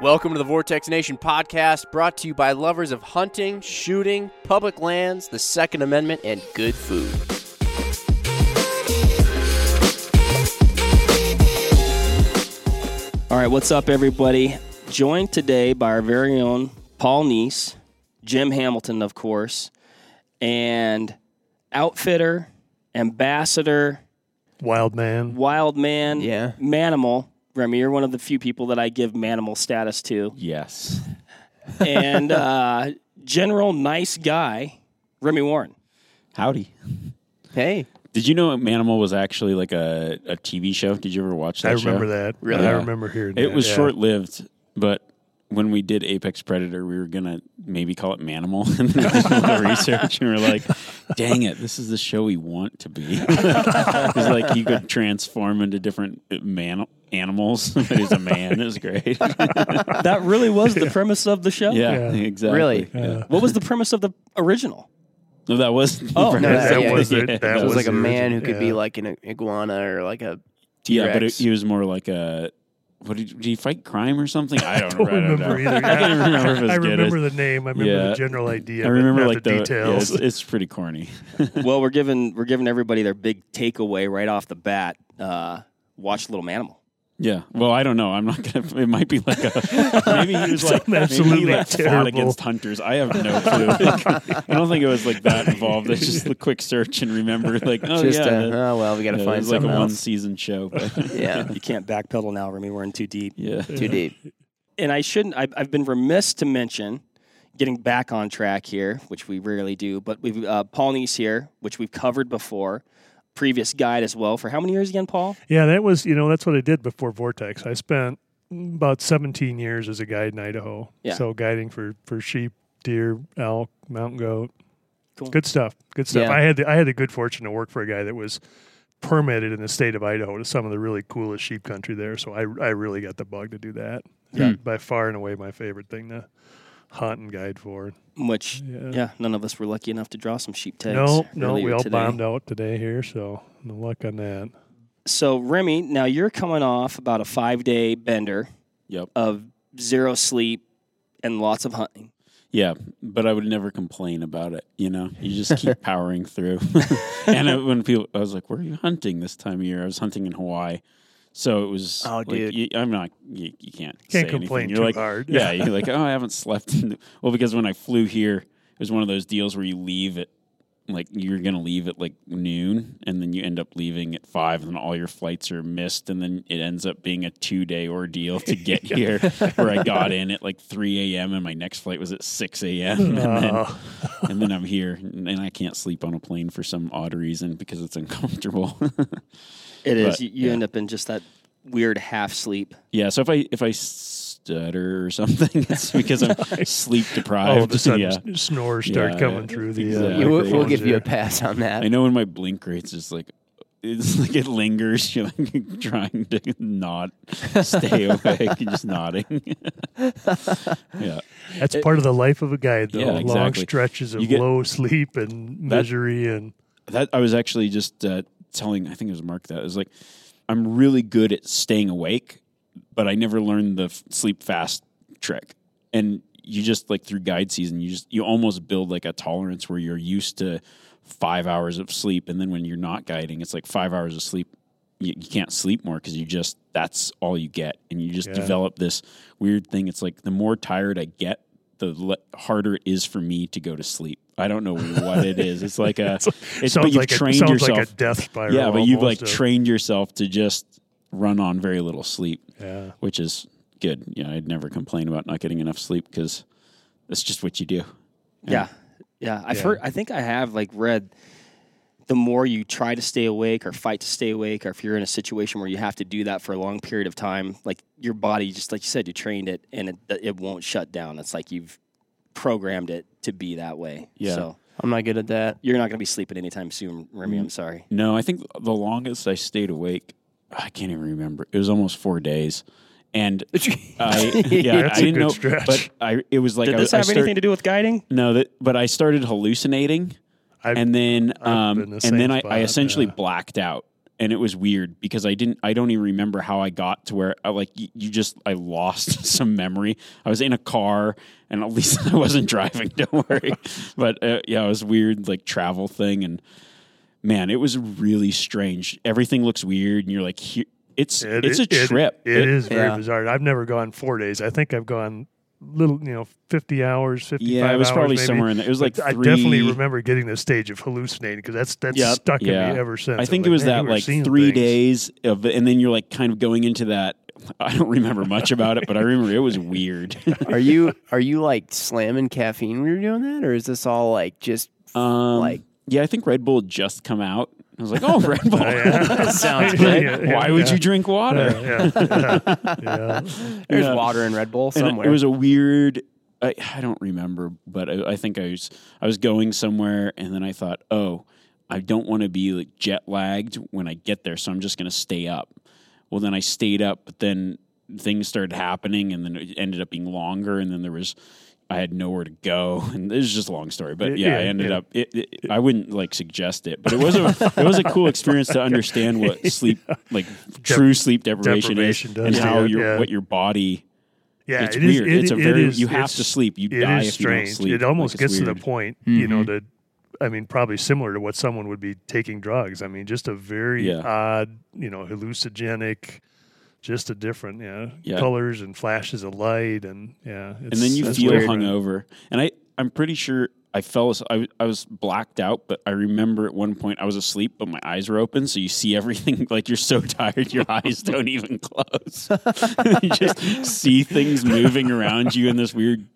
Welcome to the Vortex Nation podcast, brought to you by lovers of hunting, shooting, public lands, the Second Amendment, and good food. All right, what's up, everybody? Joined today by our very own Paul Neese, Jim Hamilton, of course, and outfitter, ambassador, Wild man. wild man, Yeah. manimal. Remi, you're one of the few people that I give manimal status to, Yes. and uh, general nice guy, Remi Warren. Howdy. Hey, Did you know Manimal was actually like a, a TV show? Did you ever watch that I show? remember that. Really? I remember hearing It that, was yeah. short lived, but when we did Apex Predator, we were gonna maybe call it Manimal, and we did the research, and we are like, "Dang it, this is the show we want to be." it's like you could transform into different man animals, but he's a man. It was great. That really was the premise of the show. yeah, Yeah. exactly. Really? Yeah. What was the premise of the original? No, that was. Oh, no, that, that- was it. That that it was was like a man who original- could be like an iguana or like a Yeah, but it, he was more like a. What did, did he fight crime or something? I don't, I don't I don't remember either. I can't remember if it was I good. remember the name. I remember Yeah. the general idea. I but remember not like the, yeah, details. it's, it's pretty corny. well, we're giving we're giving everybody their big takeaway right off the bat. Uh, watch Little Manimal. Yeah. Well, I don't know. I'm not gonna. It might be like a. Maybe he was like Something maybe he like fought against hunters. I have no clue. I don't think it was like that involved. It's just the quick search and remember like oh just yeah. uh, that- oh well, we got to yeah, it find was like a something one season show. But Yeah, You can't backpedal now, Remi. We're in too deep. yeah. too deep. And I shouldn't. I've, I've been remiss to mention getting back on track here, which we rarely do. But we've uh, Paul Neese here, which we've covered before. Previous guide as well. For how many years again, Paul? yeah, that was you know that's what I did before Vortex. I spent about 17 years as a guide in Idaho. Yeah. So guiding for for sheep, deer, elk, mountain goat. Cool. Good stuff. Good stuff. Yeah. I had the, I had the good fortune to work for a guy that was permitted in the state of Idaho to some of the really coolest sheep country there. So I I really got the bug to do that. Yeah. By far and away my favorite thing to hunt and guide for. Which, Yeah. yeah, none of us were lucky enough to draw some sheep tags. No, no, we earlier all today. bombed out today here, so no luck on that. So Remi, now you're coming off about a five day bender Yep. of zero sleep and lots of hunting. Yeah, but I would never complain about it. You know, you just keep powering through. and when people, I was like, "Where are you hunting this time of year?" I was hunting in Hawaii, so it was. Oh, like, dude. you, I'm not. You, you can't. Can't say complain anything. You're like, hard. Yeah, you're like, oh, I haven't slept. In the-" Well, because when I flew here, it was one of those deals where you leave at like you're gonna leave at like noon, and then you end up leaving at five, and then all your flights are missed, and then it ends up being a two day ordeal to get here. Where I got in at like three a.m. and my next flight was at six a.m. and then Uh, and then I'm here, and I can't sleep on a plane for some odd reason because it's uncomfortable. It is. But, you you yeah. end up in just that weird half sleep. yeah, so if I if I stutter or something, it's because I'm sleep deprived. all of a sudden, yeah. s- snores start Yeah, coming through the. Uh, exactly. You- we'll, agree. we'll give you a pass on that. I know when my blink rate's just like it's like it lingers. You're like trying to not stay awake, you're just nodding. yeah, there. That's part of the life of a guide, though. Yeah, Long exactly. stretches of get- low sleep and misery, and that I was actually just uh, telling. I think it was Mark that it was like I'm really good at staying awake, but I never learned the f- sleep fast trick. And you just like through guide season, you just you almost build like a tolerance where you're used to five hours of sleep, and then when you're not guiding, it's like five hours of sleep. You, you can't sleep more because you just that's all you get, and you just Yeah. develop this weird thing. It's like the more tired I get, the le- harder it is for me to go to sleep. I don't know what it is. It's like a, it's, but sounds you've like a, trained sounds yourself. like a death spiral. yeah, but you've like almost, uh, trained yourself to just run on very little sleep, Yeah, which is good. Yeah, I'd never complain about not getting enough sleep because that's just what you do. Yeah. Yeah. I've Yeah. heard I think I have like read the more you try to stay awake or fight to stay awake, or if you're in a situation where you have to do that for a long period of time, like your body, just like you said, you trained it and it, it won't shut down. It's like you've programmed it to be that way. Yeah. So I'm not good at that. you're not going to be sleeping anytime soon, Remi. I'm mm. sorry. No, I think the longest I stayed awake, I can't even remember. It was almost four days. And I, yeah, That's I a didn't good know, stretch. but I, it was like Did I, this I have start- anything to do with guiding? No, that, but I started hallucinating, I've- and then, I've um, the and same then I, I essentially yeah. blacked out, and it was weird because I didn't. I don't even remember how I got to where. I, like you, you just, I lost some memory. I was in a car, and at least I wasn't driving. Don't worry. but uh, yeah, it was weird, like travel thing, and man, it was really strange. Everything looks weird, and you're like, here, it's It- it's a it- it- trip. it It- is very yeah. bizarre. I've never gone four days. I think I've gone little, you know, fifty hours, fifty-five Yeah, it was hours probably maybe. somewhere in there. It was like But I three, definitely remember getting the stage of hallucinating because that's that's Yep. stuck in me ever since. I I'm think it was man, that you were like seeing three things. days of, and then you're like kind of going into that. I don't remember much about it, but I remember it was weird. Are you are you like slamming caffeine when you're doing that, or is this all like just Um, Like- yeah, I think Red Bull had just come out. I was like, oh, Red Bull. Oh, yeah. Sounds good. yeah, Why would yeah. you drink water? Yeah, yeah, yeah, yeah. There's water in Red Bull And somewhere. it was a weird. I, I don't remember, but I, I think I was I was going somewhere, and then I thought, oh, I don't want to be like jet lagged when I get there, so I'm just going to stay up. Well, then I stayed up, but then things started happening, and then it ended up being longer, and then there was. I had nowhere to go, and this is just a long story. But yeah, Yeah, I ended yeah. up. It, it, I wouldn't like suggest it, but it was a it was a cool experience to understand what sleep, like true sleep deprivation, deprivation is, and how it, your yeah. what your body Yeah, it's it is- weird. it- it's a very is- you have to sleep. You die is if you don't sleep. It almost Like, gets to the point, you know, Mhm. that I mean, probably similar to what someone would be taking drugs. I mean, just a very odd, you know, hallucinogenic, just a different, yeah, Yeah. colors and flashes of light, and yeah, and then you feel weird. hungover. And I I'm pretty sure I fell. I, I was blacked out, but I remember at one point I was asleep, but my eyes were open, so you see everything. Like you're so tired, your eyes don't even close. you just see things moving around you in this weird.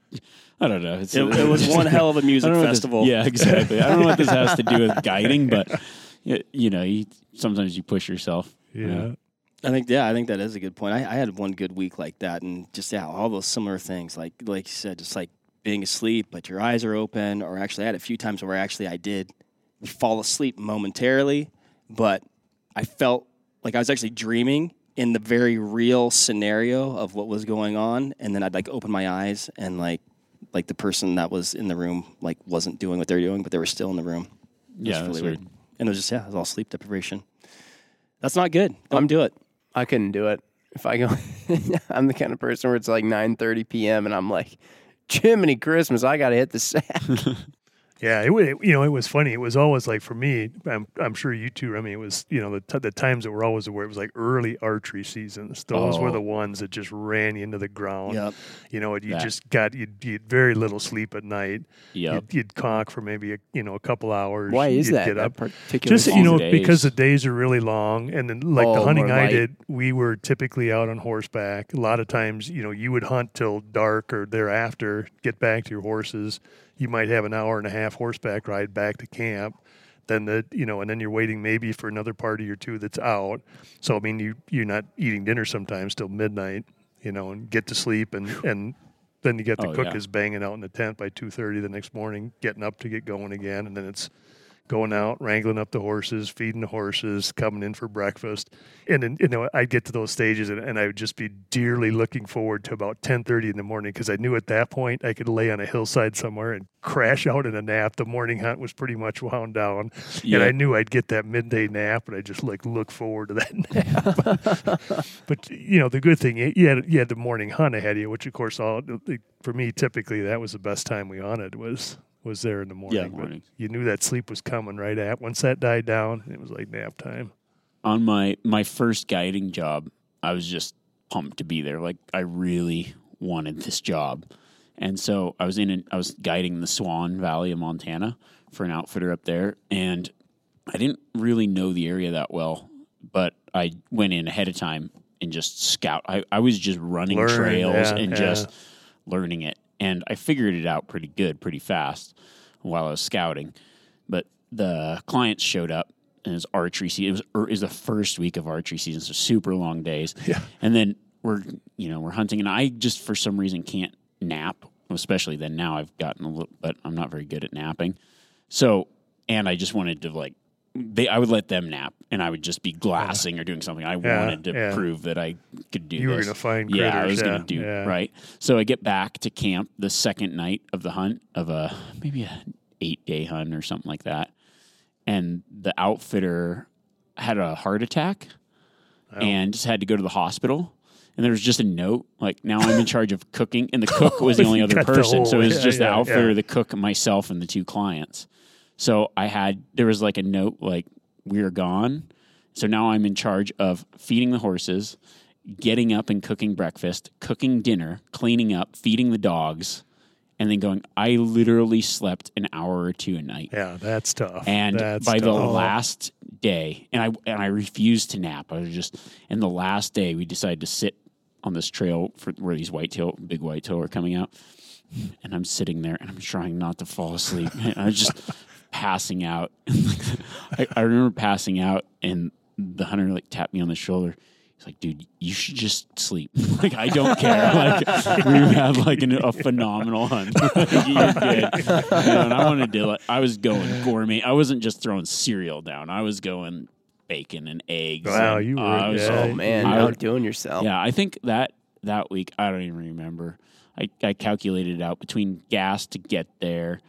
I don't know. It's, It, it was one hell of a music don't know what this- festival. yeah, exactly. I don't know what this has to do with guiding, but y- you know, you, sometimes you push yourself. Yeah, I think yeah, I think that is a good point. I, I had one good week like that, and just yeah, all those similar things, like like you said, just like being asleep, but your eyes are open. Or actually, I had a few times where actually I did fall asleep momentarily, but I felt like I was actually dreaming in the very real scenario of what was going on, and then I'd like open my eyes and like like the person that was in the room like wasn't doing what they were doing, but they were still in the room. It was Yeah, really weird. weird. And it was just yeah, it was all sleep deprivation. That's not good. Don't do it. I couldn't do it. If I go, I'm the kind of person where it's like 9:30 p.m. and I'm like, Jiminy Christmas, I got to hit the sack. Yeah, it, wa- you know, it was funny. It was always like for me. I'm, I'm sure you too. I mean, it was you know the t- the times that were always where it was like early archery seasons. Those were Oh. the ones that just ran into the ground. Yep. You know, you That. just got you you had very little sleep at night. Yep. You'd, you'd conk for maybe a, you know a couple hours. Why is You'd that? Get that up. particular Just you know days. because the days are really long, and then like Oh, the hunting I did, we were typically out on horseback. A lot of times, you know, you would hunt till dark or thereafter, get back to your horses. You might have an hour and a half horseback ride back to camp. Then the you know, and then you're waiting maybe for another party or two that's out. So I mean, you you're not eating dinner sometimes till midnight, you know, and get to sleep and and. Then you get the Oh, cook yeah. is banging out in the tent by two thirty the next morning, getting up to get going again, and then it's going out, wrangling up the horses, feeding the horses, coming in for breakfast. And then, you know, I'd get to those stages and, and I would just be dearly looking forward to about 1030 in the morning because I knew at that point I could lay on a hillside somewhere and crash out in a nap. The morning hunt was pretty much wound down. And I knew I'd get that midday nap and I just like look forward to that nap. but, you know, the good thing, you had, you had the morning hunt ahead of you, which of course, all for me, typically that was the best time we hunted was was there in the morning. But morning. you knew that sleep was coming right at once that died down. It was like nap time. on my my first guiding job, I was just pumped to be there. Like I really wanted this job, and so I was in. An, I was guiding the Swan Valley of Montana for an outfitter up there, and I didn't really know the area that well, but I went in ahead of time and just scout. I, I was just running Learn, trails yeah, and yeah. just learning it, and I figured it out pretty good, pretty fast while I was scouting. But the clients showed up, and it was archery season. It was er, it was the first week of archery season, so super long days. Yeah. And then we're you know we're hunting, and I just for some reason can't nap, especially then. Now I've gotten a little, but I'm not very good at napping. So and I just wanted to like they I would let them nap, and I would just be glassing or doing something. I Yeah, wanted to yeah. prove that I could do. You were gonna find Yeah, I was yeah, gonna do yeah. right. So I get back to camp the second night of the hunt of a maybe a eight day hunt or something like that, and the outfitter had a heart attack and just had to go to the hospital. And there was just a note like, now I'm in charge of cooking, and the cook was the only other person. so it was yeah, just the outfitter, yeah. the cook, myself, and the two clients. So I had there was like a note like, we are gone. So now I'm in charge of feeding the horses, getting up and cooking breakfast, cooking dinner, cleaning up, feeding the dogs, and then going. I literally slept an hour or two a night. Yeah, that's tough. And That's by the last day, and I and I refused to nap. I was just. And the last day, we decided to sit on this trail for where these whitetail, big whitetail, are coming out. And I'm sitting there, and I'm trying not to fall asleep. And I just passing out. I, I remember passing out, and the hunter like tapped me on the shoulder. He's like, "Dude, you should just sleep. like, I don't care. Like, we had like an, a phenomenal hunt. You're good." And I wanted to. Like, I was going gourmet. I wasn't just throwing cereal down. I was going bacon and eggs. Wow, and you were- I was yeah. Oh man, I- outdoing yourself. yeah, I think that that week I don't even remember. I, I calculated it out between gas to get there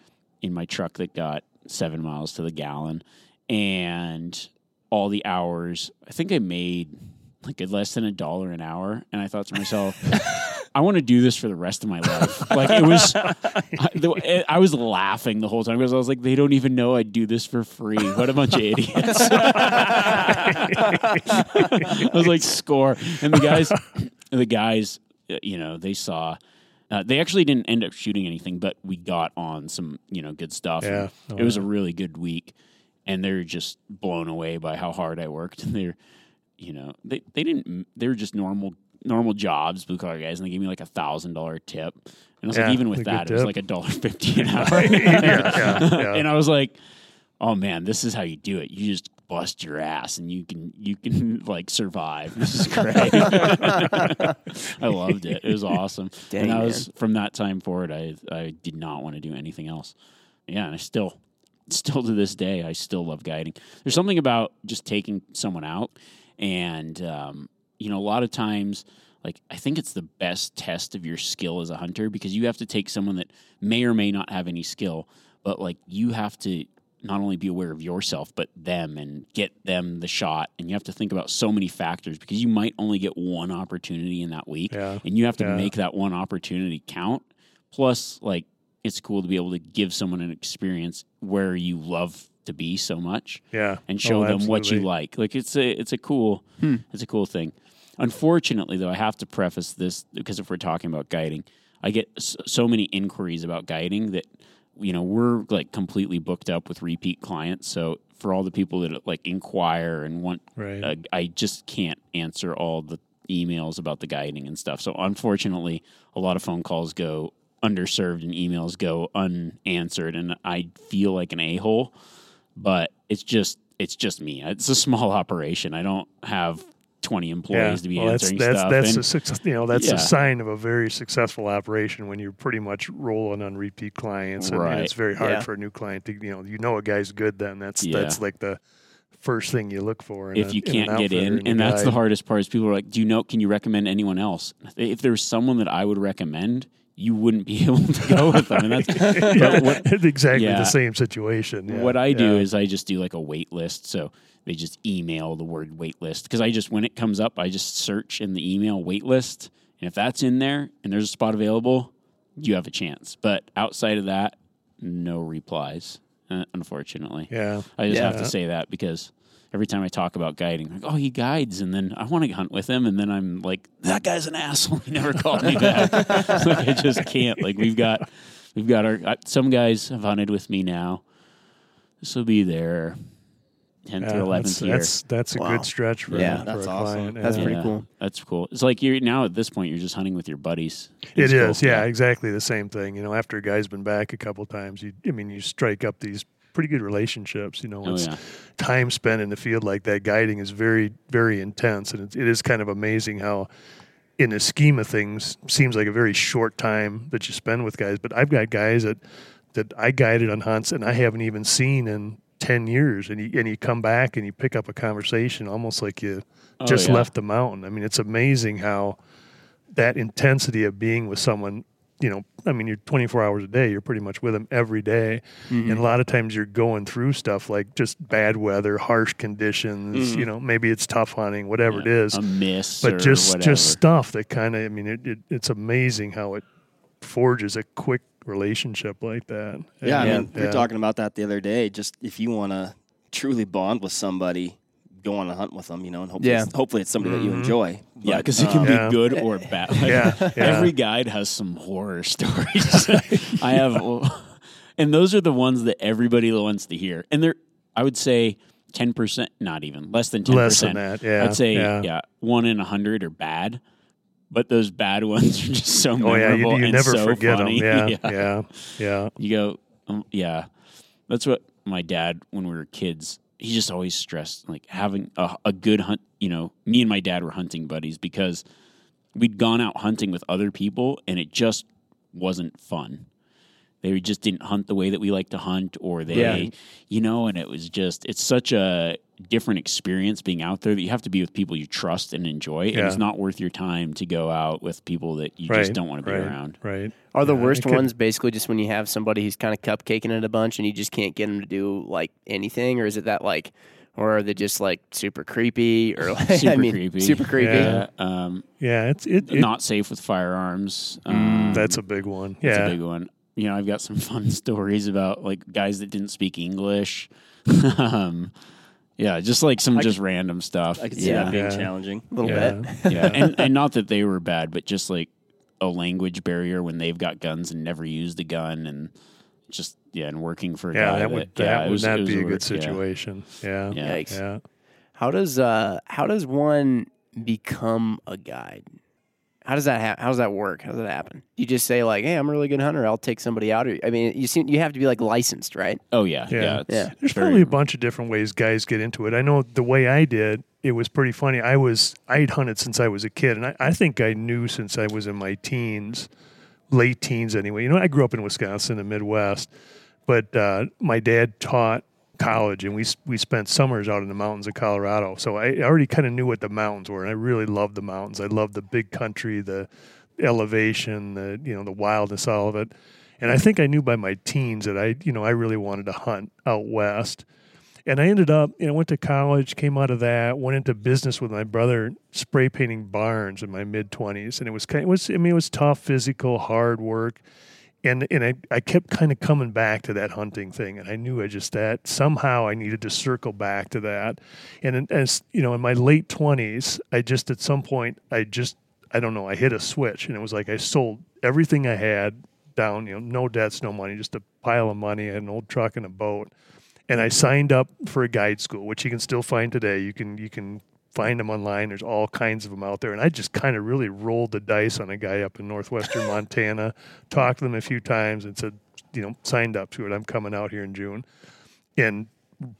in my truck that got seven miles to the gallon and all the hours. I think I made like less than a dollar an hour, and I thought to myself. I want to do this for the rest of my life. Like it was, I, the, I was laughing the whole time because I was like, they don't even know I do this for free. What a bunch of idiots! I was like, score. And the guys, the guys, uh, you know, they saw. Uh, they actually didn't end up shooting anything, but we got on some, you know, good stuff. Yeah. Oh, it was a really good week, and they're just blown away by how hard I worked. And they're, you know, they they didn't. They were just normal normal jobs, blue collar guys, and they gave me like a thousand dollar tip. And I was Yeah, like, even with that, it was like a dollar fifty an hour. yeah, yeah, yeah. and I was like, "Oh man, this is how you do it. You just bust your ass, and you can you can like survive. This is great." I loved it. It was awesome. Dang, and I was from that time forward, I I did not want to do anything else. Yeah, and I still still to this day, I still love guiding. There's something about just taking someone out, and um, you know, a lot of times. Like I think it's the best test of your skill as a hunter because you have to take someone that may or may not have any skill, but like you have to not only be aware of yourself but them and get them the shot and you have to think about so many factors because you might only get one opportunity in that week Yeah. and you have to Yeah. make that one opportunity count plus like it's cool to be able to give someone an experience where you love to be so much yeah. and oh, show Oh, them what you like. Like it's a it's a cool hmm. it's a cool thing. Unfortunately, though, I have to preface this because if we're talking about guiding, I get so many inquiries about guiding that you know we're like completely booked up with repeat clients. So for all the people that like inquire and want, Right. uh, I just can't answer all the emails about the guiding and stuff. So unfortunately, a lot of phone calls go underserved and emails go unanswered, and I feel like an a hole but it's just it's just me. It's a small operation. I don't have twenty employees to be well, that's answering that's stuff. that's and- a you know that's Yeah. a sign of a very successful operation when you're pretty much rolling on repeat clients, and, and it's very hard Yeah. for a new client to you know you know a guy's good then that's Yeah. that's like the first thing you look for. In if a- you in an can't get in, and a and that's the hardest part is people are like, "Do you know? Can you recommend anyone else?" If there's someone that I would recommend, you wouldn't be able to go with them. And that's yeah, what, exactly yeah. the same situation. yeah, what I do yeah. is I just do like a wait list. So they just email the word waitlist because I just when it comes up, I just search in the email waitlist, and if that's in there and there's a spot available, you have a chance. But outside of that, no replies. Uh, unfortunately, yeah, I just Yeah. have to say that because every time I talk about guiding, like, oh, he guides, and then I want to hunt with him, and then I'm like, that guy's an asshole. He never called me back. like I just can't. Like we've got, we've got our some guys have hunted with me now. This will be their tenth yeah, or eleventh that's, year. that's that's a Wow. good stretch for, Yeah, for that's a awesome. client. That's yeah. pretty cool. That's cool. It's like you're now at this point, you're just hunting with your buddies. It It's cool. yeah, exactly the same thing. You know, after a guy's been back a couple times, you, I mean, you strike up these pretty good relationships. You know, Oh it's yeah. time spent in the field like that guiding is very, very intense, and it, it is kind of amazing how, in the scheme of things, seems like a very short time that you spend with guys. But I've got guys that that I guided on hunts and I haven't even seen in ten years, and you and you come back and you pick up a conversation almost like you Oh, just yeah. left the mountain. I mean, it's amazing how that intensity of being with someone you know, I mean, you're 24 hours a day. You're pretty much with them every day. Mm-hmm. and a lot of times you're going through stuff like just bad weather, harsh conditions. Mm-hmm. You know, maybe it's tough hunting, whatever it is. a miss, but just whatever. just stuff that kind of. I mean, it, it, it's amazing how it forges a quick relationship like that. Yeah, I And- mean, we were talking about that the other day. Just if you want to truly bond with somebody, go on a hunt with them, you know, and hopefully, Yeah. it's, hopefully it's somebody that you enjoy. Yeah, because it can um, Yeah. be good or bad. Like, Yeah, yeah. Every guide has some horror stories. I have, and those are the ones that everybody wants to hear. And they're, I would say, ten percent, not even less than ten percent. Less than percent. that, yeah, I'd say, yeah. yeah. one in a hundred are bad. But those bad ones are just so Oh memorable yeah, you, you and never so forget funny. them. Yeah, yeah, yeah. You go, um, yeah. That's what my dad, when we were kids, he just always stressed like having a, a good hunt. You know, me and my dad were hunting buddies because we'd gone out hunting with other people and it just wasn't fun. They just didn't hunt the way that we like to hunt, or they, Yeah. you know, and it was just, it's such a different experience being out there that you have to be with people you trust and enjoy. And it's not worth your time to go out with people that you Right, just don't want to be right, around. Right. Are the Yeah, worst could- ones basically just when you have somebody who's kind of cupcaking it a bunch and you just can't get them to do like anything, or is it that like, or are they just like super creepy or like Super I mean, creepy. super creepy? Yeah. Yeah, um, Yeah, it's it. it not safe with firearms. Um, that's a big one. that's Yeah, a big one. You know, I've got some fun stories about like guys that didn't speak English. um, yeah, just like some just random stuff. I could see yeah. that being Yeah. challenging. A little yeah. bit. yeah, and and not that they were bad, but just like a language barrier when they've got guns and never used a gun, and just yeah, and working for a Yeah, guy that would yeah, that it would was- it not be a wor- good yeah. situation. Yeah, Yeah. Yikes. yeah. How does uh how does one become a guide? How does that ha- how does that work? How does that happen? You just say like, "Hey, I'm a really good hunter. I'll take somebody out." Or, I mean, you seem you have to be like licensed, right? Oh yeah, Yeah. yeah, Yeah. There's very- probably a bunch of different ways guys get into it. I know the way I did, it was pretty funny. I was I'd hunted since I was a kid, and I, I think I knew since I was in my teens, late teens anyway. You know, I grew up in Wisconsin, the Midwest, but uh, my dad taught college, and we we spent summers out in the mountains of Colorado. So I already kind of knew what the mountains were, and I really loved the mountains. I loved the big country, the elevation, the you know the wildness, all of it. And I think I knew by my teens that I, you know, I really wanted to hunt out west. And I ended up, you know, went to college, came out of that, went into business with my brother, spray painting barns in my mid twenties, and it was kind, it was, I mean, it was tough, physical, hard work, and and I, I kept kind of coming back to that hunting thing, and I knew I just that somehow I needed to circle back to that, and as you know, in my late twenties, I just at some point, I just, I don't know, I hit a switch, and it was like I sold everything I had down, you know, no debts, no money, just a pile of money, an old truck and a boat and I signed up for a guide school, which you can still find today. You can you can find them online. There's all kinds of them out there, and I just kind of really rolled the dice on a guy up in northwestern Montana. Talked to them a few times and said, you know, signed up to it. I'm coming out here in June, and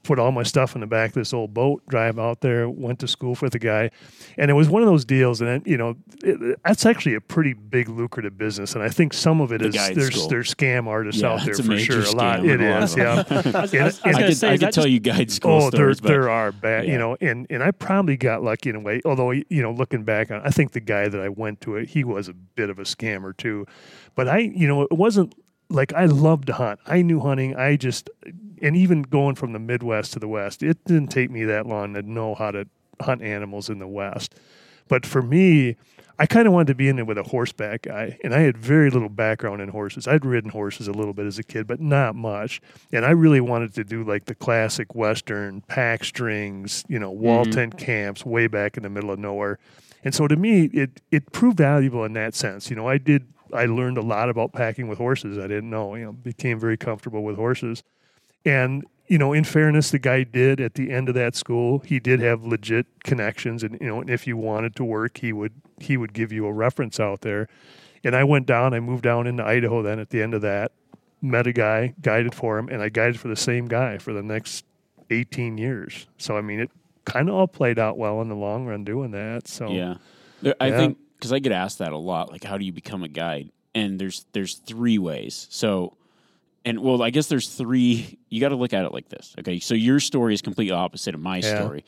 put all my stuff in the back of this old boat, drive out there, went to school with the guy. And it was one of those deals. And, it, you know, it, that's actually a pretty big lucrative business. And I think some of it The is there's, school. there's scam artists Yeah, out there for sure. A lot. scam It a lot is. of Yeah. I was, I was, I was I could, say, I could that tell you guide school Oh, there stories, but there are bad, yeah. you know, and and I probably got lucky in a way. Although you know, looking back on, I think the guy that I went to it, he was a bit of a scammer too. But I, you know, it wasn't like I loved to hunt. I knew hunting. I just, and even going from the Midwest to the West, it didn't take me that long to know how to hunt animals in the West. But for me, I kind of wanted to be in it with a horseback guy, and I had very little background in horses. I'd ridden horses a little bit as a kid, but not much. And I really wanted to do like the classic Western pack strings, you know, wall mm-hmm. tent camps way back in the middle of nowhere. And so to me, it it proved valuable in that sense. You know, I did I learned a lot about packing with horses. I didn't know. You know, became very comfortable with horses. And you know, in fairness, the guy did at the end of that school, he did have legit connections, and you know, and if you wanted to work, he would he would give you a reference out there. And I went down, I moved down into Idaho. Then at the end of that, met a guy, guided for him, and I guided for the same guy for the next eighteen years. So I mean, it kind of all played out well in the long run doing that. So Yeah, there, I Yeah. think because I get asked that a lot, like how do you become a guide? And there's there's three ways. So, and well, I guess there's three. You got to look at it like this. Okay, so your story is completely opposite of my Yeah. story,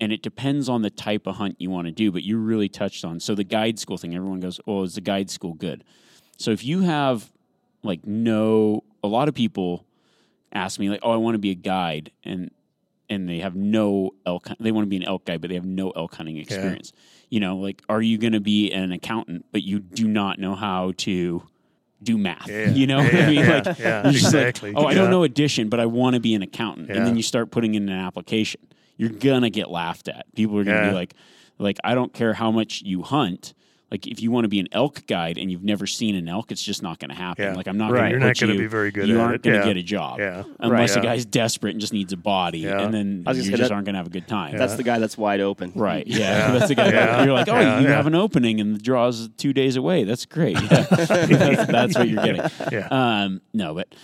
and it depends on the type of hunt you want to do. But you really touched on so the guide school thing. Everyone goes, "Oh, is the guide school good?" So if you have like no, a lot of people ask me like, oh, I want to be a guide, and and they have no elk. They want to be an elk guy, but they have no elk hunting experience. You know, like, are you going to be an accountant, but you do not know how to do math? Yeah. You know, Yeah, I mean, like, just like, exactly. oh, I don't know addition, but I want to be an accountant, and then you start putting in an application. You're gonna get laughed at. People are gonna be like, like, I don't care how much you hunt. Like, if you want to be an elk guide and you've never seen an elk, it's just not going to happen. Yeah. Like, I'm not Right. going You're to not going gonna to be very good You at aren't going to Yeah. get a job Yeah. unless Right. a guy's desperate and just needs a body, Yeah. and then I was you just that- aren't going to have a good time. That's the guy that's wide open. Right. Yeah. Yeah. That's the guy. Yeah. You're like, oh, Yeah, you yeah. have an opening and the draw's two days away. That's great. Yeah. that's, that's what you're getting. Yeah. Um, no, but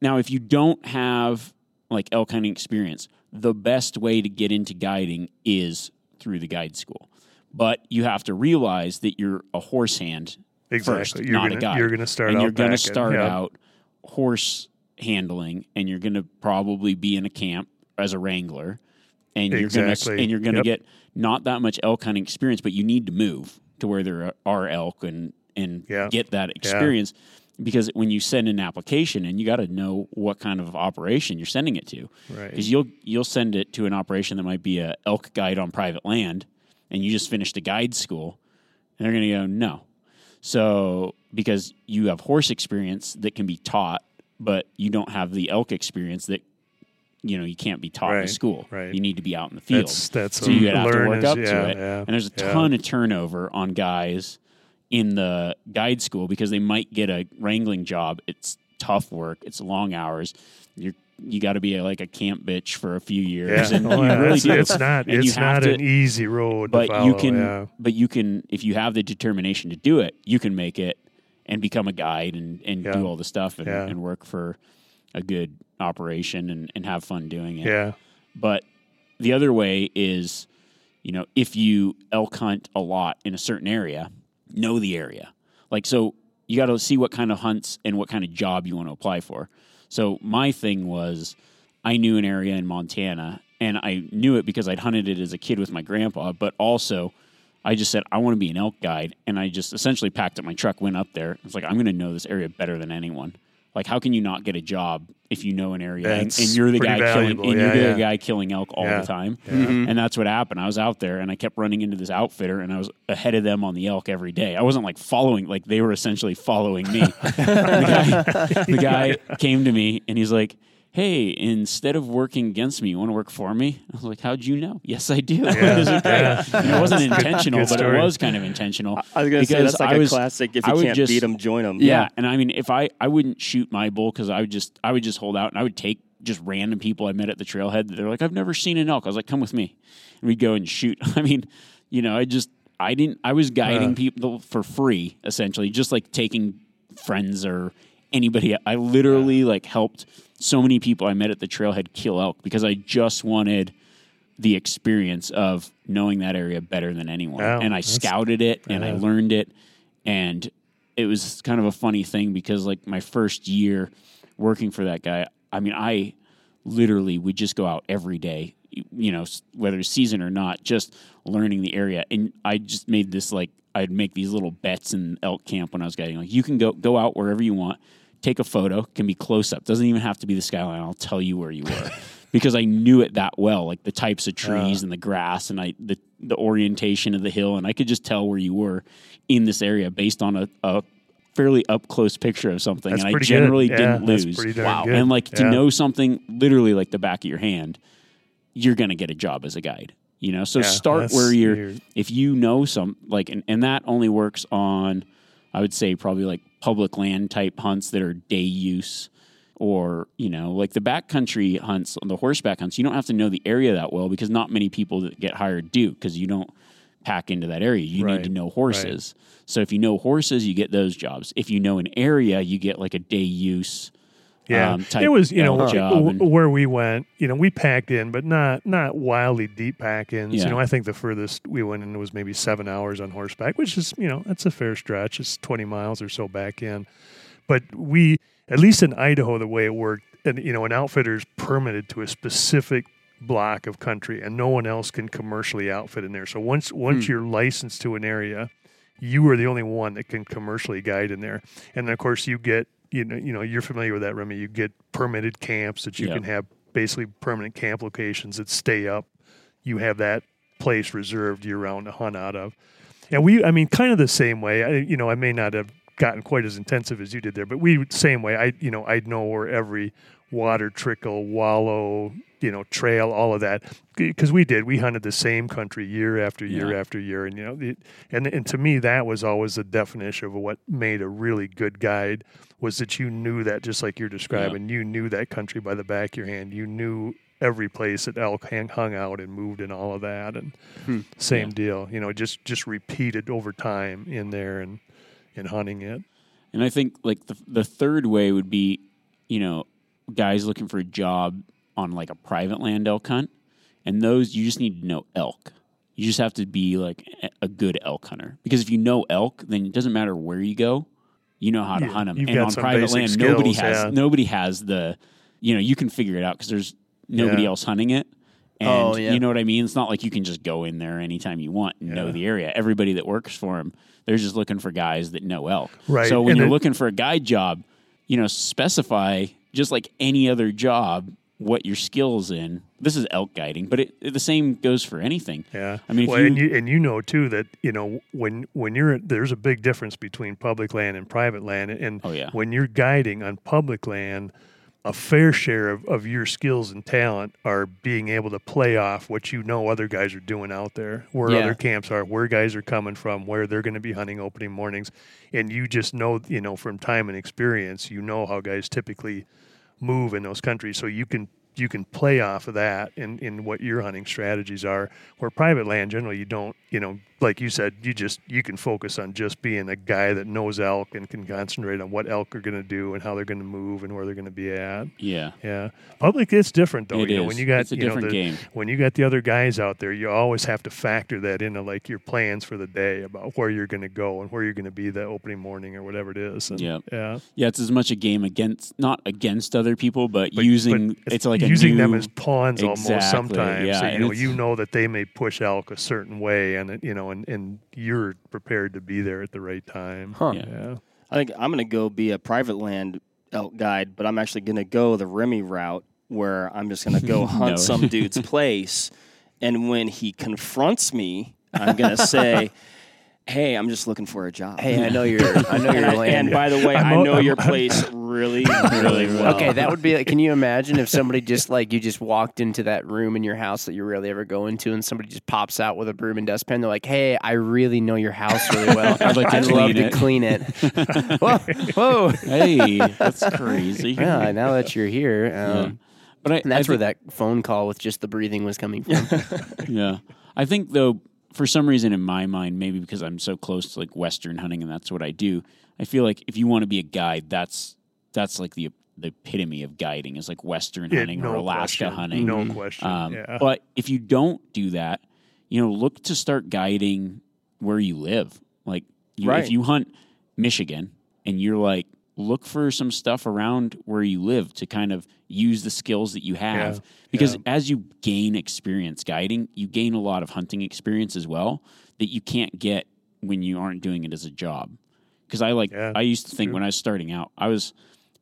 now if you don't have like elk hunting experience, the best way to get into guiding is through the guide school. But you have to realize that you're a horse hand Exactly. first, You're not gonna- a guide. you're gonna start and out you're going to start yeah. out horse handling, and you're going to probably be in a camp as a wrangler, and you're going to and you're going to Yep. get not that much elk hunting experience, but you need to move to where there are elk and and Yeah. get that experience. Because when you send an application, and you got to know what kind of operation you're sending it to, Right. because you'll you'll send it to an operation that might be a elk guide on private land, and you just finished a guide school, and they're going to go no. So because you have horse experience that can be taught, but you don't have the elk experience that you know you can't be taught in school. right. You need to be out in the field. That's that's so you have to work is- up yeah, to it. yeah, and there's a yeah. ton of turnover on guys in the guide school because they might get a wrangling job. It's tough work. It's long hours. You're you got to be a, like a camp bitch for a few years, Yeah. and Oh, yeah, really it's, it's not And it's not to- an easy road but to follow. you can yeah. but you can if you have the determination to do it you can make it and become a guide and, and Yeah. do all the stuff and, and work for a good operation and, and have fun doing it yeah but the other way is you know if you elk hunt a lot in a certain area know the area like so you got to see what kind of hunts and what kind of job you want to apply for so my thing was i knew an area in montana and i knew it because i'd hunted it as a kid with my grandpa but also i just said i want to be an elk guide and i just essentially packed up my truck went up there. It's like i'm going to know this area better than anyone like how can you not get a job if you know an area and, and you're the pretty guy killing and Yeah, you're the guy killing elk all Yeah. the time? Yeah. Mm-hmm. and that's what happened. I was out there and i kept running into this outfitter and i was ahead of them on the elk every day. I wasn't like following like they were essentially following me. The, guy, the guy came to me and he's like hey instead of working against me you want to work for me i was like how'd you know yes i do Yeah. It great? Yeah. And it wasn't intentional but it was kind of intentional I was gonna say that's like I a was- classic. If you can't just- beat them, join them. yeah. and I mean, if I I wouldn't shoot my bull because I would just I would just hold out and I would take just random people I met at the trailhead. They're like, I've never seen an elk. I was like, come with me, and we'd go and shoot. I mean, you know, I just I didn't. I was guiding Uh. people for free, essentially, just like taking friends or anybody. I literally like helped so many people I met at the trailhead kill elk because I just wanted the experience of knowing that area better than anyone. Wow, and I scouted it and I learned it. And it was kind of a funny thing because like my first year working for that guy, I mean, I literally would just go out every day, you know, whether it's season or not, just learning the area. And I just made this like I'd make these little bets in elk camp when I was guiding. Like you can go go out wherever you want, take a photo, can be close up, doesn't even have to be the skyline. I'll tell you where you were. Because I knew it that well, like the types of trees and the grass, and I the the orientation of the hill, and I could just tell where you were in this area based on a, a fairly up close picture of something. That's and I generally. Yeah, didn't lose. darn good. And like to know something literally like the back of your hand, you're gonna get a job as a guide. You know, so Yeah, start where you're. weird. If you know some like, and, and that only works on, I would say probably like public land type hunts that are day use, or you know, like the backcountry hunts, the horseback hunts. You don't have to know the area that well because not many people that get hired do because you don't pack into that area. You need to know horses. So if you know horses, you get those jobs. If you know an area, you get like a day use. Yeah, um, it was you know w- job w- and- where we went. You know, we packed in, but not not wildly deep pack ins. Yeah. You know, I think the furthest we went in was maybe seven hours on horseback, which is you know that's a fair stretch. It's twenty miles or so back in. But we, at least in Idaho, the way it worked, and you know, an outfitter's permitted to a specific block of country, and no one else can commercially outfit in there. So once once Hmm. you're licensed to an area, you are the only one that can commercially guide in there. And then of course you get you know you know you're familiar with that Remi. You get permitted camps that you Yeah. can have basically permanent camp locations that stay up. You have that place reserved year round to hunt out of. And we, I mean, kind of the same way. I, you know, I may not have gotten quite as intensive as you did there, but we same way. I, you know, I'd know where every water trickle, wallow, you know, trail, all of that, because we did. We hunted the same country year after year Yeah. after year, and you know, the, and and to me, that was always the definition of what made a really good guide was that you knew that just like you're describing, you knew that country by the back of your hand. You knew every place that elk hang, hung out and moved and all of that, and hmm. same Yeah. deal. You know, just just repeated over time in there and and hunting it. And I think like the the third way would be, you know, guys looking for a job on like a private land elk hunt, and those you just need to know elk. You just have to be like a- a good elk hunter because if you know elk, then it doesn't matter where you go, you know how to Yeah, hunt them. And on private basic land, nobody has yeah. nobody has the, you know, you can figure it out because there's nobody Yeah. else hunting it. Oh, and Oh, yeah. you know what I mean? It's not like you can just go in there anytime you want and know the area. Everybody that works for them, they're just looking for guys that know elk. Right. So when And you're then- looking for a guide job, you know, specify just like any other job what your skills in. This is elk guiding, but it, it- the same goes for anything. Yeah, I mean, well, you- and you and you know too that you know when when you're there's a big difference between public land and private land, and Oh, yeah. when you're guiding on public land, a fair share of, of your skills and talent are being able to play off what you know other guys are doing out there, where Yeah. other camps are, where guys are coming from, where they're going to be hunting opening mornings, and you just know you know from time and experience, you know how guys typically move in those countries, so you can you can play off of that in, in what your hunting strategies are. Where private land, generally, you don't, you know, like you said, you just you can focus on just being a guy that knows elk and can concentrate on what elk are going to do and how they're going to move and where they're going to be at. Yeah. Yeah, public it's different though. It you know, when you got It's a you know, different the- game. when you got the other guys out there, you always have to factor that into like your plans for the day about where you're going to go and where you're going to be that opening morning or whatever it is. And, Yep. Yeah. Yeah, it's as much a game against not against other people, but, But- using but it's like a using them as pawns almost sometimes. yeah, so, you know, you know that they may push elk a certain way, and it- you know, and, and you're prepared to be there at the right time. Huh. Yeah. Yeah. I think I'm going to go be a private land elk guide, but I'm actually going to go the Remi route where I'm just going to go hunt No. some dude's place. And when he confronts me, I'm going to say, Hey, I'm just looking for a job. Hey, I know your I know and, your I- land. and by the way, I'm I o- know I'm- your place really, really well. Okay, that would be like. Can you imagine if somebody just like you just walked into that room in your house that you rarely ever go into, and somebody just pops out with a broom and dustpan? They're like, "Hey, I really know your house really well. I'd like to I'd clean love it." to clean it." whoa, whoa! hey, that's crazy. Yeah, now that you're here, um, Yeah. But I, and that's I where that phone call with just the breathing was coming from. yeah. I think though, for some reason in my mind, maybe because I'm so close to like Western hunting and that's what I do, I feel like if you want to be a guide, that's that's like the the epitome of guiding is like Western Yeah, hunting no or Alaska question. hunting. No question. Um, yeah. But if you don't do that, you know, look to start guiding where you live. Like, you, Right. if you hunt Michigan and you're like, look for some stuff around where you live to kind of use the skills that you have. Yeah, Because yeah. as you gain experience guiding, you gain a lot of hunting experience as well that you can't get when you aren't doing it as a job. Because I like, Yeah, I used to think true. when I was starting out, I was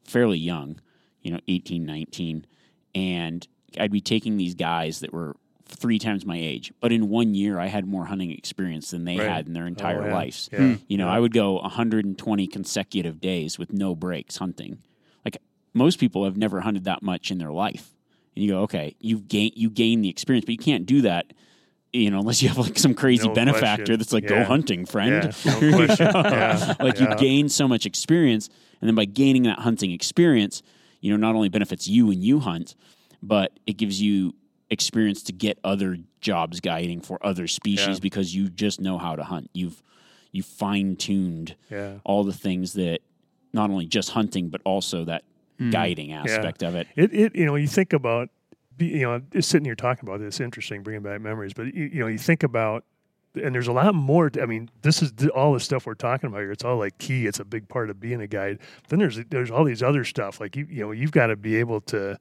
fairly young, you know, 18, 19, and I'd be taking these guys that were three times my age, but in one year I had more hunting experience than they Right. had in their oh, entire Oh, yeah. lives. Yeah. Hmm. You know, Yeah. I would go 120 consecutive days with no breaks hunting. Like most people have never hunted that much in their life. And you go, okay, you've gain you gain the experience, but you can't do that, you know, unless you have like some crazy No benefactor question. that's like, go hunting, friend. Yeah, no question. Yeah, like yeah. you gain so much experience, and then by gaining that hunting experience, you know, not only benefits you when you hunt, but it gives you experience to get other jobs guiding for other species Yeah. because you just know how to hunt. You've you fine tuned Yeah. all the things that not only just hunting but also that hmm. guiding aspect of it. It, it you know you think about be- you know just sitting here talking about this interesting bringing back memories but you, you know you think about and there's a lot more to- I mean this is the, all the stuff we're talking about here it's all like key it's a big part of being a guide then there's there's all these other stuff like you you know you've got to be able to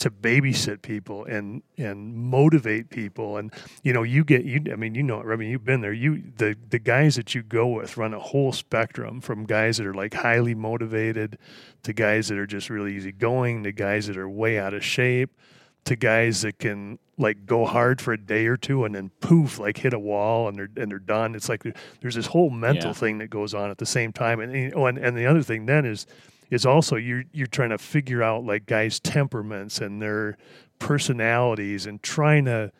to babysit people and and motivate people. And you know you get you I mean you know I mean you've been there. You the the guys that you go with run a whole spectrum from guys that are like highly motivated to guys that are just really easygoing to guys that are way out of shape to guys that can like go hard for a day or two and then poof like hit a wall and they're and they're done. It's like there's this whole mental Yeah. thing that goes on at the same time. And oh, and, and the other thing then is is also you're you're trying to figure out like guys temperaments and their personalities and trying to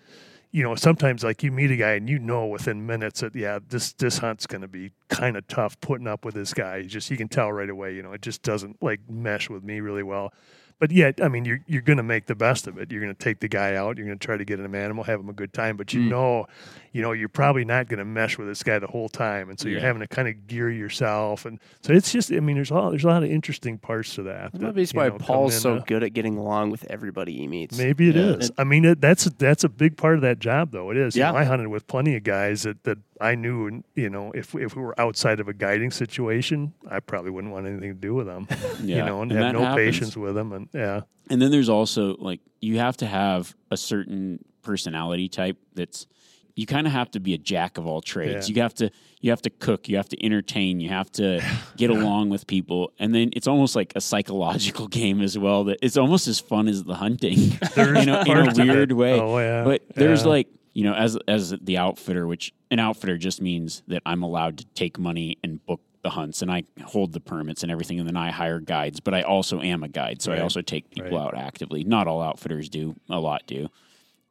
you know sometimes like you meet a guy and you know within minutes that yeah this this hunt's going to be kind of tough putting up with this guy. You just you can tell right away you know it just doesn't like mesh with me really well. But yet i mean you're you're going to make the best of it. You're going to take the guy out. You're going to try to get him animal have him a good time. But you Mm. know you know you're probably not going to mesh with this guy the whole time and so you're having to kind of gear yourself and so it's just i mean there's a lot there's a lot of interesting parts to that That that, might why know, Paul's so into- good at getting along with everybody he meets. Maybe it Yeah. is. I mean, it, that's that's a big part of that job, though. It is. You Yeah. know, I hunted with plenty of guys that, that I knew, you know, if if we were outside of a guiding situation, I probably wouldn't want anything to do with them. Yeah. You know, and, And have no happens. patience with them, and yeah, And then there's also like you have to have a certain personality type that's you kind of have to be a jack of all trades. Yeah. You have to you have to cook, you have to entertain, you have to get along with people. And then it's almost like a psychological game as well that it's almost as fun as the hunting. You know, in a weird way. Oh, yeah. But there's Yeah. like, you know, as as the outfitter, which an outfitter just means that I'm allowed to take money and book the hunts and I hold the permits and everything and then I hire guides, but I also am a guide. So I also take people Right. out actively. Not all outfitters do, a lot do.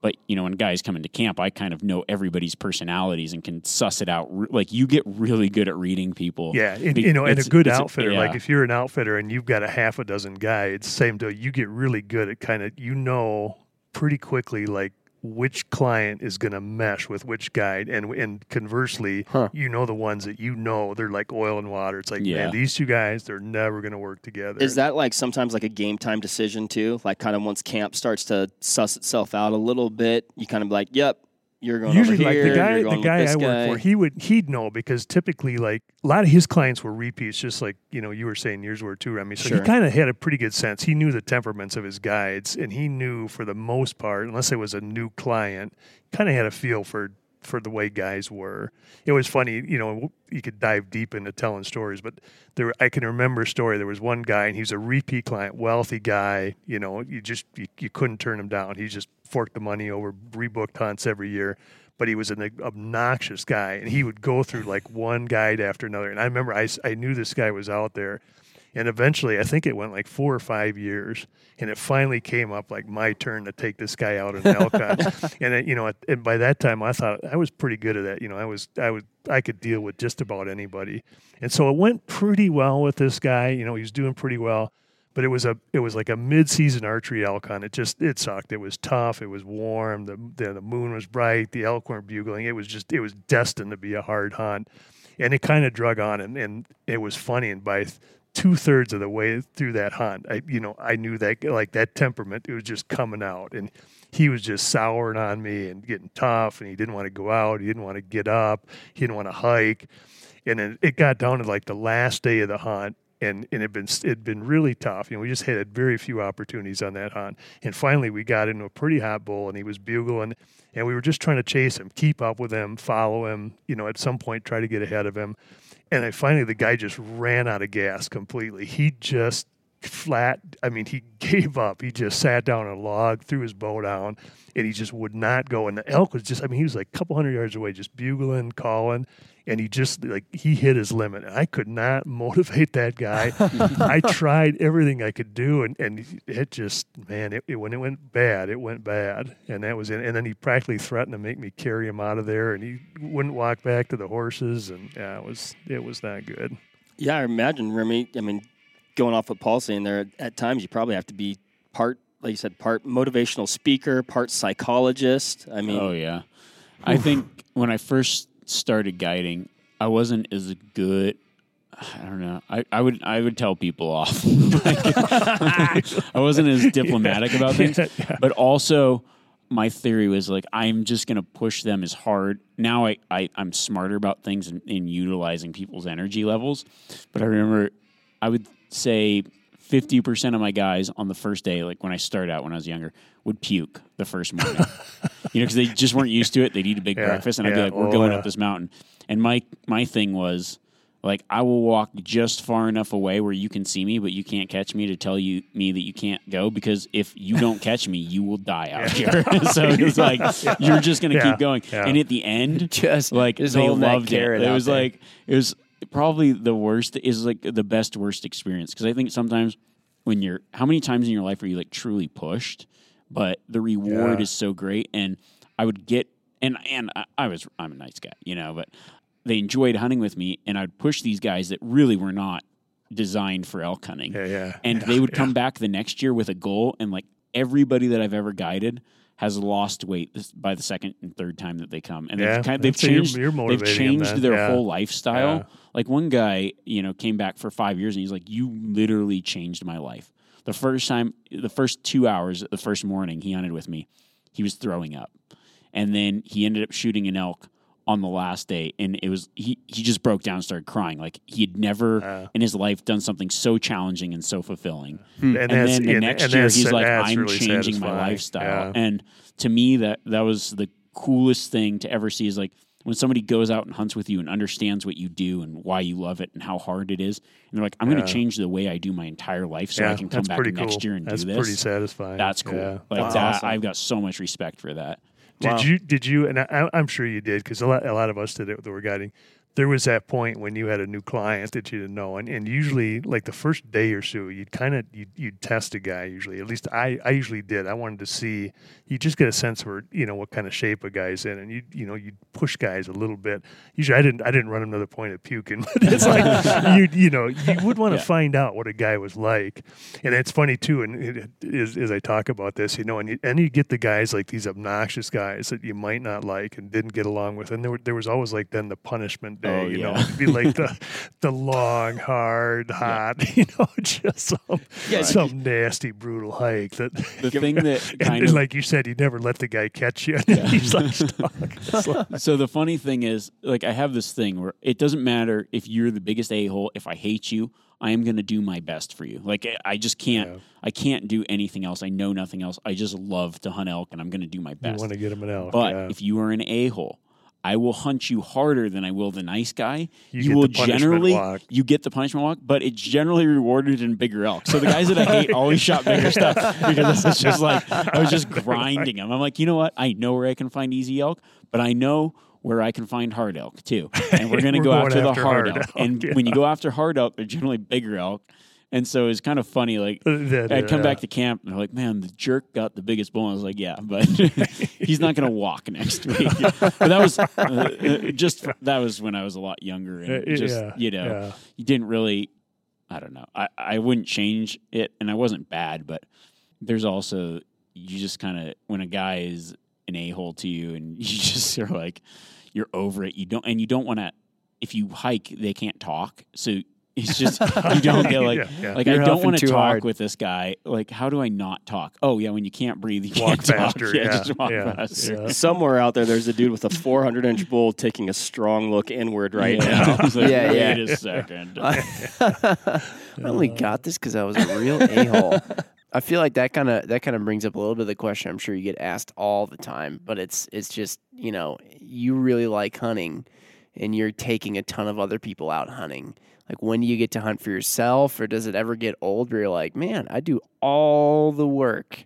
But you know, when guys come into camp, I kind of know everybody's personalities and can suss it out. Like you get really good at reading people. yeah, and, you know, and a good outfitter. Like yeah. if you're an outfitter and you've got a half a dozen guides, same deal. You get really good at kind of you know pretty quickly like which client is going to mesh with which guide and and conversely Huh. you know the ones that you know they're like oil and water it's like Yeah. man these two guys they're never going to work together Is that like sometimes like a game time decision too? Like kind of once camp starts to suss itself out a little bit, you kind of like, yep, you're going usually like here. the guy the guy I work guy. for he would he'd know because typically like a lot of his clients were repeats just like you know you were saying yours were too Remi so Sure. he kind of had a pretty good sense he knew the temperaments of his guides and he knew for the most part unless it was a new client kind of had a feel for for the way guys were. It was funny you know you could dive deep into telling stories but there I can remember a story. There was one guy and he was a repeat client wealthy guy you know you just you, you couldn't turn him down. He just forked the money over rebooked hunts every year but he was an obnoxious guy and he would go through like one guide after another. And i remember I, I knew this guy was out there and eventually i think it went like four or five years and it finally came up like my turn to take this guy out in elk hunt and it, you know and by that time i thought i was pretty good at that you know i was i was i could deal with just about anybody and so it went pretty well with this guy you know he was doing pretty well but it was a it was like a mid-season archery elk hunt. It just it sucked. It was tough. It was warm. The the, the moon was bright. The elk weren't bugling. It was just it was destined to be a hard hunt, and it kind of drug on. And, and it was funny. And by two thirds of the way through that hunt, I you know I knew that like that temperament it was just coming out, and he was just souring on me and getting tough. And he didn't want to go out. He didn't want to get up. He didn't want to hike. And then it got down to like the last day of the hunt, and and it been it'd been really tough. You know, we just had very few opportunities on that hunt, and finally we got into a pretty hot bull, and he was bugling, and we were just trying to chase him, keep up with him, follow him. You know, at some point try to get ahead of him, and I finally the guy just ran out of gas completely. He just flat. I mean, he gave up. He just sat down on a log, threw his bow down, and he just would not go. And the elk was just. I mean, he was like a couple hundred yards away, just bugling, calling and he just like he hit his limit. I could not motivate that guy. I tried everything I could do, and, and it just man, it, it- when it went bad, it went bad, and that was it. And then he practically threatened to make me carry him out of there, and he wouldn't walk back to the horses, and yeah, it was it was not good. Yeah, I imagine Remi. I mean, going off what Paul's saying there, at times you probably have to be part, like you said, part motivational speaker, part psychologist. I mean, Oh yeah. I think when I first started guiding, I wasn't as good. I don't know. I, I would I would tell people off. I wasn't as diplomatic about things, Yeah. but also my theory was like I'm just going to push them as hard. Now I, I I'm smarter about things in, in utilizing people's energy levels. But I remember I would say fifty percent of my guys on the first day, like when I started out when I was younger, would puke the first morning. you know, because they just weren't used to it. They'd eat a big Yeah, breakfast, and I'd be like, "We're Oh, going yeah. up this mountain." And my my thing was like, I will walk just far enough away where you can see me, but you can't catch me to tell you me that you can't go because if you don't catch me, you will die out here. so it's like you're just gonna keep going. And at the end, Just like they loved it. It was there. like it was probably the worst. Is like the best worst experience because I think sometimes when you're how many times in your life are you like truly pushed, but the reward Yeah. is so great. And I would get and and I, I was I'm a nice guy, you know, but they enjoyed hunting with me, and I'd push these guys that really were not designed for elk hunting Yeah, yeah. and yeah, they would come back the next year with a goal and like everybody that i've ever guided has lost weight by the second and third time that they come and Yeah, they've, kind of, they've so you're- changed you're they've changed their yeah. whole lifestyle Yeah. like one guy you know came back for five years and he's like you literally changed my life the first time the first two hours the first morning he hunted with me he was throwing up and then he ended up shooting an elk on the last day and it was he he just broke down and started crying like he had never Uh. in his life done something so challenging and so fulfilling and, and then the and- next and year he's like i'm really changing my lifestyle Yeah. and to me that that was the coolest thing to ever see is like when somebody goes out and hunts with you and understands what you do and why you love it and how hard it is and they're like i'm going to change the way i do my entire life so i can come back next cool. year and that's do this pretty satisfying. that's cool Yeah. like That's that awesome. i've got so much respect for that Did Wow. you? Did you? And I, I'm sure you did because a lot, a lot of us did it that were guiding. There was that point when you had a new client that you didn't know, and, and usually, like the first day or so, you'd kind of you'd, you'd test a guy. Usually, at least I, I usually did. I wanted to see. You just get a sense for you know what kind of shape a guy's in, and you you know you'd push guys a little bit. Usually, I didn't I didn't run the point of puking, but it's like you you know you would want to Yeah. find out what a guy was like, and it's funny too. And it, it, as, as I talk about this, you know, and you, and you get the guys like these obnoxious guys that you might not like and didn't get along with, and there were, there was always like then the punishment day, Oh, you know, yeah. it'd be like the the long, hard, hot, you know, just some some nasty, brutal hike that. the thing that kind and of like you said, you never let the guy catch you. And he's like stuck. Like- so the funny thing is, like, I have this thing where it doesn't matter if you're the biggest a hole. If I hate you, I am going to do my best for you. Like, I- I just can't. Yeah. I can't do anything else. I know nothing else. I just love to hunt elk, and I'm going to do my you best. want to get him an elk. but yeah. if you are an a hole. I will hunt you harder than I will the nice guy. You You, will generally walk. you get the punishment walk, but it's generally rewarded in bigger elk. So the guys that I hate always shot bigger stuff because it's just like I was just grinding them. I'm like, you know what? I know where I can find easy elk, but I know where I can find hard elk too. And we're going to go after, after the hard, hard elk. elk, And yeah. when you go after hard elk, they're generally bigger elk. And so it's kind of funny. Like That- I'd come yeah. back to camp and I'm like, "Man, the jerk got the biggest bull." I was like, "Yeah, but he's not going to walk next week." but that was uh, uh, just that was when I was a lot younger and Uh, just yeah, you know yeah. you didn't really. I don't know. I I wouldn't change it, and I wasn't bad, but there's also you just kind of when a guy is an a hole to you, and you just are like you're over it. You don't and you don't want to. If you hike, they can't talk, so. It's just you don't get like Yeah, yeah. like You're I don't want to talk hard. with this guy. Like, how do I not talk? Oh yeah, when you can't breathe, you Walk can't talk. faster, yeah, just walk yeah, faster. yeah. Somewhere out there, there's a dude with a 400 inch bull taking a strong look inward right Yeah. now. I was like, Yeah, wait a second. I only uh. got this because I was a real a hole. I feel like that kind of that kind of brings up a little bit of the question I'm sure you get asked all the time, but it's it's just you know you really like hunting, and you're taking a ton of other people out hunting. Like when do you get to hunt for yourself, or does it ever get old where you're like, man, I do all the work,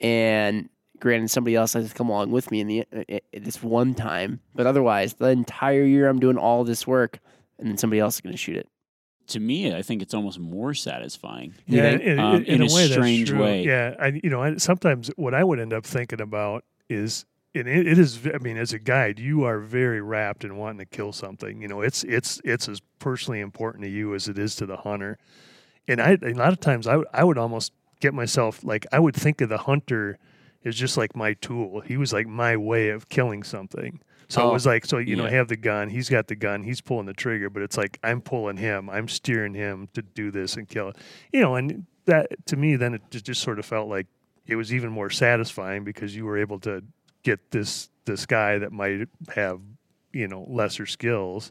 and granted somebody else has to come along with me in the uh, uh, this one time, but otherwise the entire year I'm doing all this work, and then somebody else is going to shoot it. to me, I think it's almost more satisfying. Yeah, think? in, Um, in, in a, a way, strange way. Yeah, I, you know, I, sometimes what I would end up thinking about is, and it, it is. I mean, as a guide, you are very wrapped in wanting to kill something. You know, it's it's it's as personally important to you as it is to the hunter. And I, a lot of times, I would- I would almost get myself like I would think of the hunter as just like my tool. He was like my way of killing something. So Oh, it was like, so you know, I have the gun. He's got the gun. He's pulling the trigger, but it's like I'm pulling him. I'm steering him to do this and kill it. You know, and that to me, then it just, just sort of felt like it was even more satisfying because you were able to get this this guy that might have you know lesser skills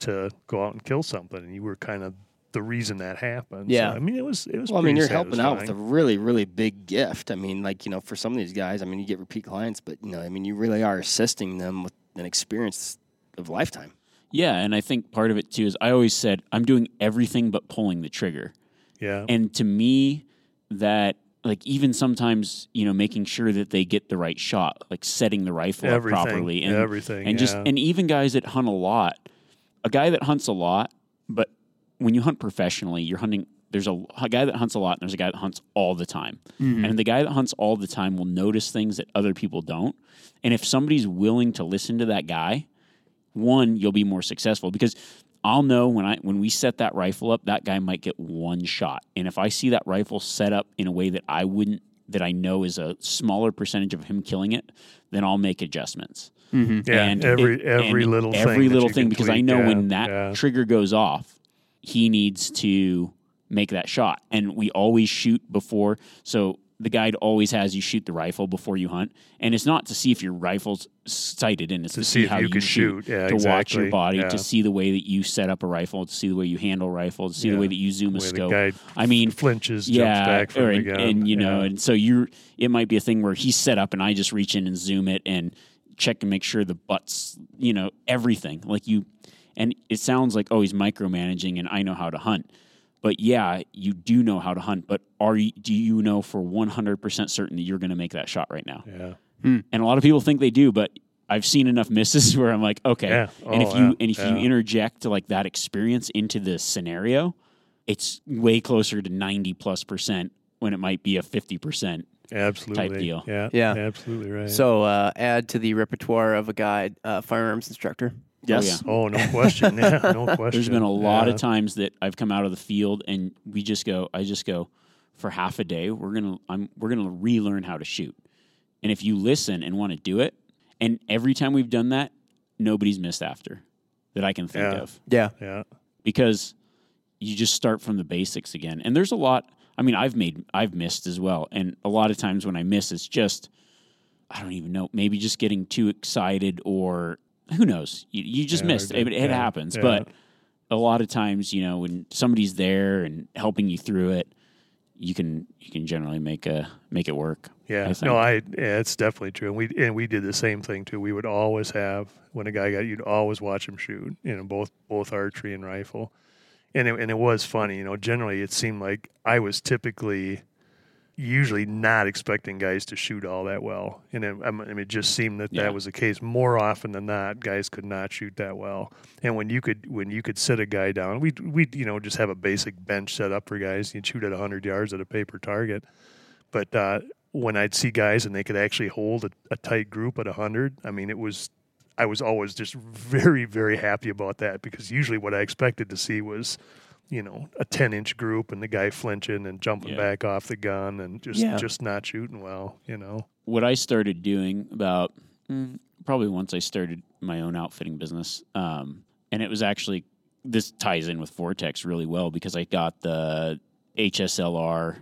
to go out and kill something, and you were kind of the reason that happened. Yeah. So, I mean, it was it was. Well, I mean, you're helping out with a really, really big gift. I mean, like you know, for some of these guys, I mean, you get repeat clients, but you know, I mean, you really are assisting them with an experience of lifetime. Yeah, and I think part of it too is I always said I'm doing everything but pulling the trigger. yeah. And to me, that like even sometimes you know making sure that they get the right shot, like setting the rifle Everything, up properly, and everything, and just and even guys that hunt a lot, a guy that hunts a lot, but when you hunt professionally, you're hunting. There's a, a guy that hunts a lot, and there's a guy that hunts all the time. Mm-hmm. And the guy that hunts all the time will notice things that other people don't. And if somebody's willing to listen to that guy, one, you'll be more successful because I'll know when I when we set that rifle up, that guy might get one shot. And if I see that rifle set up in a way that I wouldn't that I know is a smaller percentage of him killing it, then I'll make adjustments. Mm-hmm. Yeah, and every it- every and little every thing little thing because I know yeah, when that yeah. trigger goes off, he needs to make that shot. And we always shoot before. So the guide always has you shoot the rifle before you hunt, and it's not to see if your rifle's sighted and it's to, see if how you can shoot, shoot. Yeah, to watch your body, Yeah. to see the way that you set up a rifle, to see the way you handle rifle, to see the way that you zoom a scope. I mean, flinches, yeah, jumps back from or- and, and, you know, yeah. and so you're. It might be a thing where he's set up, and I just reach in and zoom it and check and make sure the butts, you know, everything. Like you, and it sounds like oh, he's micromanaging, and I know how to hunt. But yeah, you do know how to hunt. But are you? Do you know for one hundred percent certain that you're going to make that shot right now? yeah. And a lot of people think they do, but I've seen enough misses where I'm like, okay. Yeah. And if Oh, you yeah. and if you Yeah. interject like that experience into the scenario, it's way closer to ninety plus percent when it might be a fifty percent. Absolutely. type deal. Yeah. Yeah. Absolutely right. So uh, add to the repertoire of a guide, uh, firearms instructor. Oh, yes. oh, no question. Yeah, no question. There's been a lot yeah. of times that I've come out of the field and we just go, I just go, for half a day, we're gonna I'm we're gonna relearn how to shoot. And if you listen and want to do it, and every time we've done that, nobody's missed after that I can think Yeah. of. Yeah. Yeah. because you just start from the basics again. And there's a lot. I mean, I've made, I've missed as well. And a lot of times when I miss, it's just, I don't even know, maybe just getting too excited or who knows. You, you just Yeah, missed. It, it yeah, happens. yeah. But a lot of times, you know, when somebody's there and helping you through it, you can you can generally make a make it work. Yeah, I no, I yeah, it's definitely true, and we and we did the same thing too. We would always have when a guy got, you'd always watch him shoot, you know, both both archery and rifle, and it, and it was funny, you know. Generally, it seemed like I was typically, usually not expecting guys to shoot all that well, and it, I mean, it just seemed that Yeah. that was the case more often than not. Guys could not shoot that well, and when you could when you could sit a guy down, we we you know just have a basic bench set up for guys. You'd shoot at hundred yards at a paper target. But uh, when I'd see guys and they could actually hold a, a tight group at 100, I mean, it was, I was always just very, very happy about that because usually what I expected to see was, you know, a 10 inch group and the guy flinching and jumping Yeah. back off the gun and just, Yeah. just not shooting well, you know. what I started doing about mm, probably once I started my own outfitting business, um, and it was actually this ties in with Vortex really well because I got the HSLR.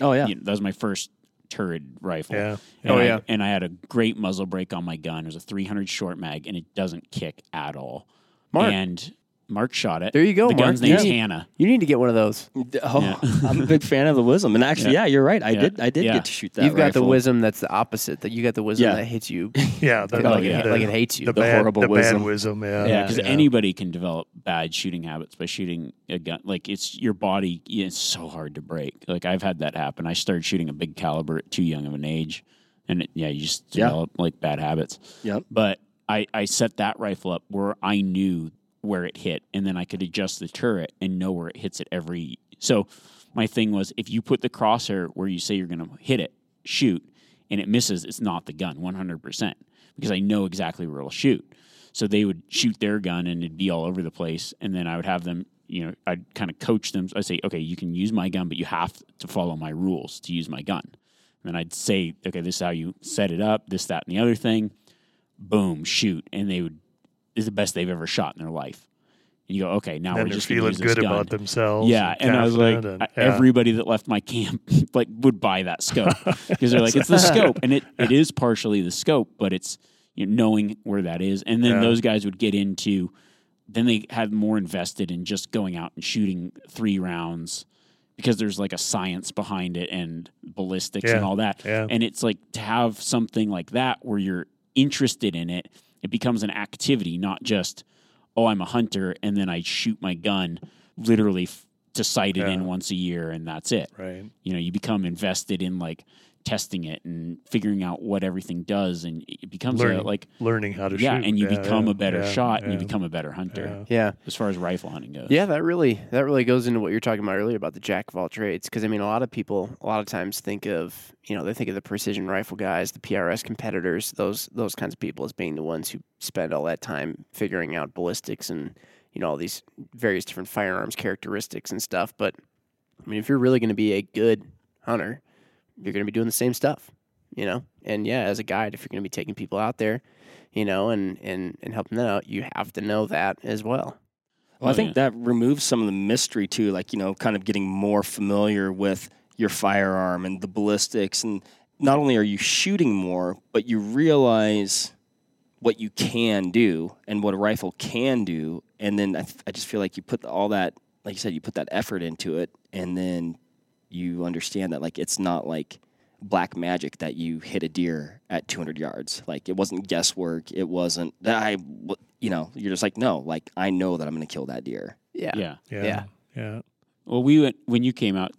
Oh yeah. you know, that was my first turret rifle. Yeah. And Oh, I- yeah. and I had a great muzzle brake on my gun. It was a 300 short mag, and it doesn't kick at all. Mark. And Mark shot it. There you go, The Mark. gun's name's Yeah. Hannah. You need to get one of those. Oh, Yeah. I'm a big fan of the wisdom, and actually, yeah, you're right. I Yeah. did. I did Yeah. get to shoot that. You've got the wisdom that's the opposite. That you got the wisdom Yeah. that hits you Yeah. The, like, yeah. it, like it hates you. the, The bad, horrible the wisdom. bad wisdom. Yeah. Yeah, because anybody can develop bad shooting habits by shooting a gun. Like it's your body. It's so hard to break. Like I've had that happen. I started shooting a big caliber at too young of an age, and it, yeah, you just Yeah. develop like bad habits. Yep. But I I set that rifle up where I knew where it hit, and then I could adjust the turret and know where it hits at every. So my thing was, if you put the crosshair where you say you're going to hit it, shoot, and it misses, it's not the gun, one hundred percent, because I know exactly where it'll shoot. So they would shoot their gun and it'd be all over the place. And then I would have them, you know, I'd kind of coach them. I'd say, okay, you can use my gun, but you have to follow my rules to use my gun. And then I'd say, okay, this is how you set it up, this, that, and the other thing. Boom, shoot. And they would, is the best they've ever shot in their life. And you go, okay, now And we're just feeling good about themselves. Yeah, and I was like, and- yeah. everybody that left my camp like would buy that scope because they're like, it's the scope, and it, it is partially the scope, but it's you know, knowing where that is, and then Yeah. those guys would get into then they had more invested in just going out and shooting three rounds because there's like a science behind it and ballistics and all that. yeah. And it's like to have something like that where you're interested in it, it becomes an activity, not just, oh, I'm a hunter and then I shoot my gun literally f- to sight it Yeah. in once a year and that's it. Right. You know, you become invested in like testing it and figuring out what everything does and it becomes a, like learning how to yeah, shoot. and you become yeah, a better yeah, shot and you become a better hunter yeah. Yeah. as far as rifle hunting goes. Yeah, that really that really goes into what you're talking about earlier about the jack of all trades. Because I mean, a lot of people a lot of times think of you know they think of the precision rifle guys, the PRS competitors, those those kinds of people as being the ones who spend all that time figuring out ballistics and you know all these various different firearms characteristics and stuff. But I mean, if you're really going to be a good hunter, you're going to be doing the same stuff, you know. And yeah, as a guide, if you're going to be taking people out there, you know, and and and helping them out, you have to know that as well. Well, I Oh, think yeah. that removes some of the mystery too, like you know, kind of getting more familiar with your firearm and the ballistics, and not only are you shooting more, but you realize what you can do and what a rifle can do, and then I, th- I just feel like you put all that, like you said, you put that effort into it, and then you understand that like it's not like black magic that you hit a deer at 200 yards. Like it wasn't guesswork. It wasn't that I, w- you know, you're just like, no, like I know that I'm going to kill that deer. Yeah. Yeah. Yeah. Yeah. Yeah. Well, we went when you came out.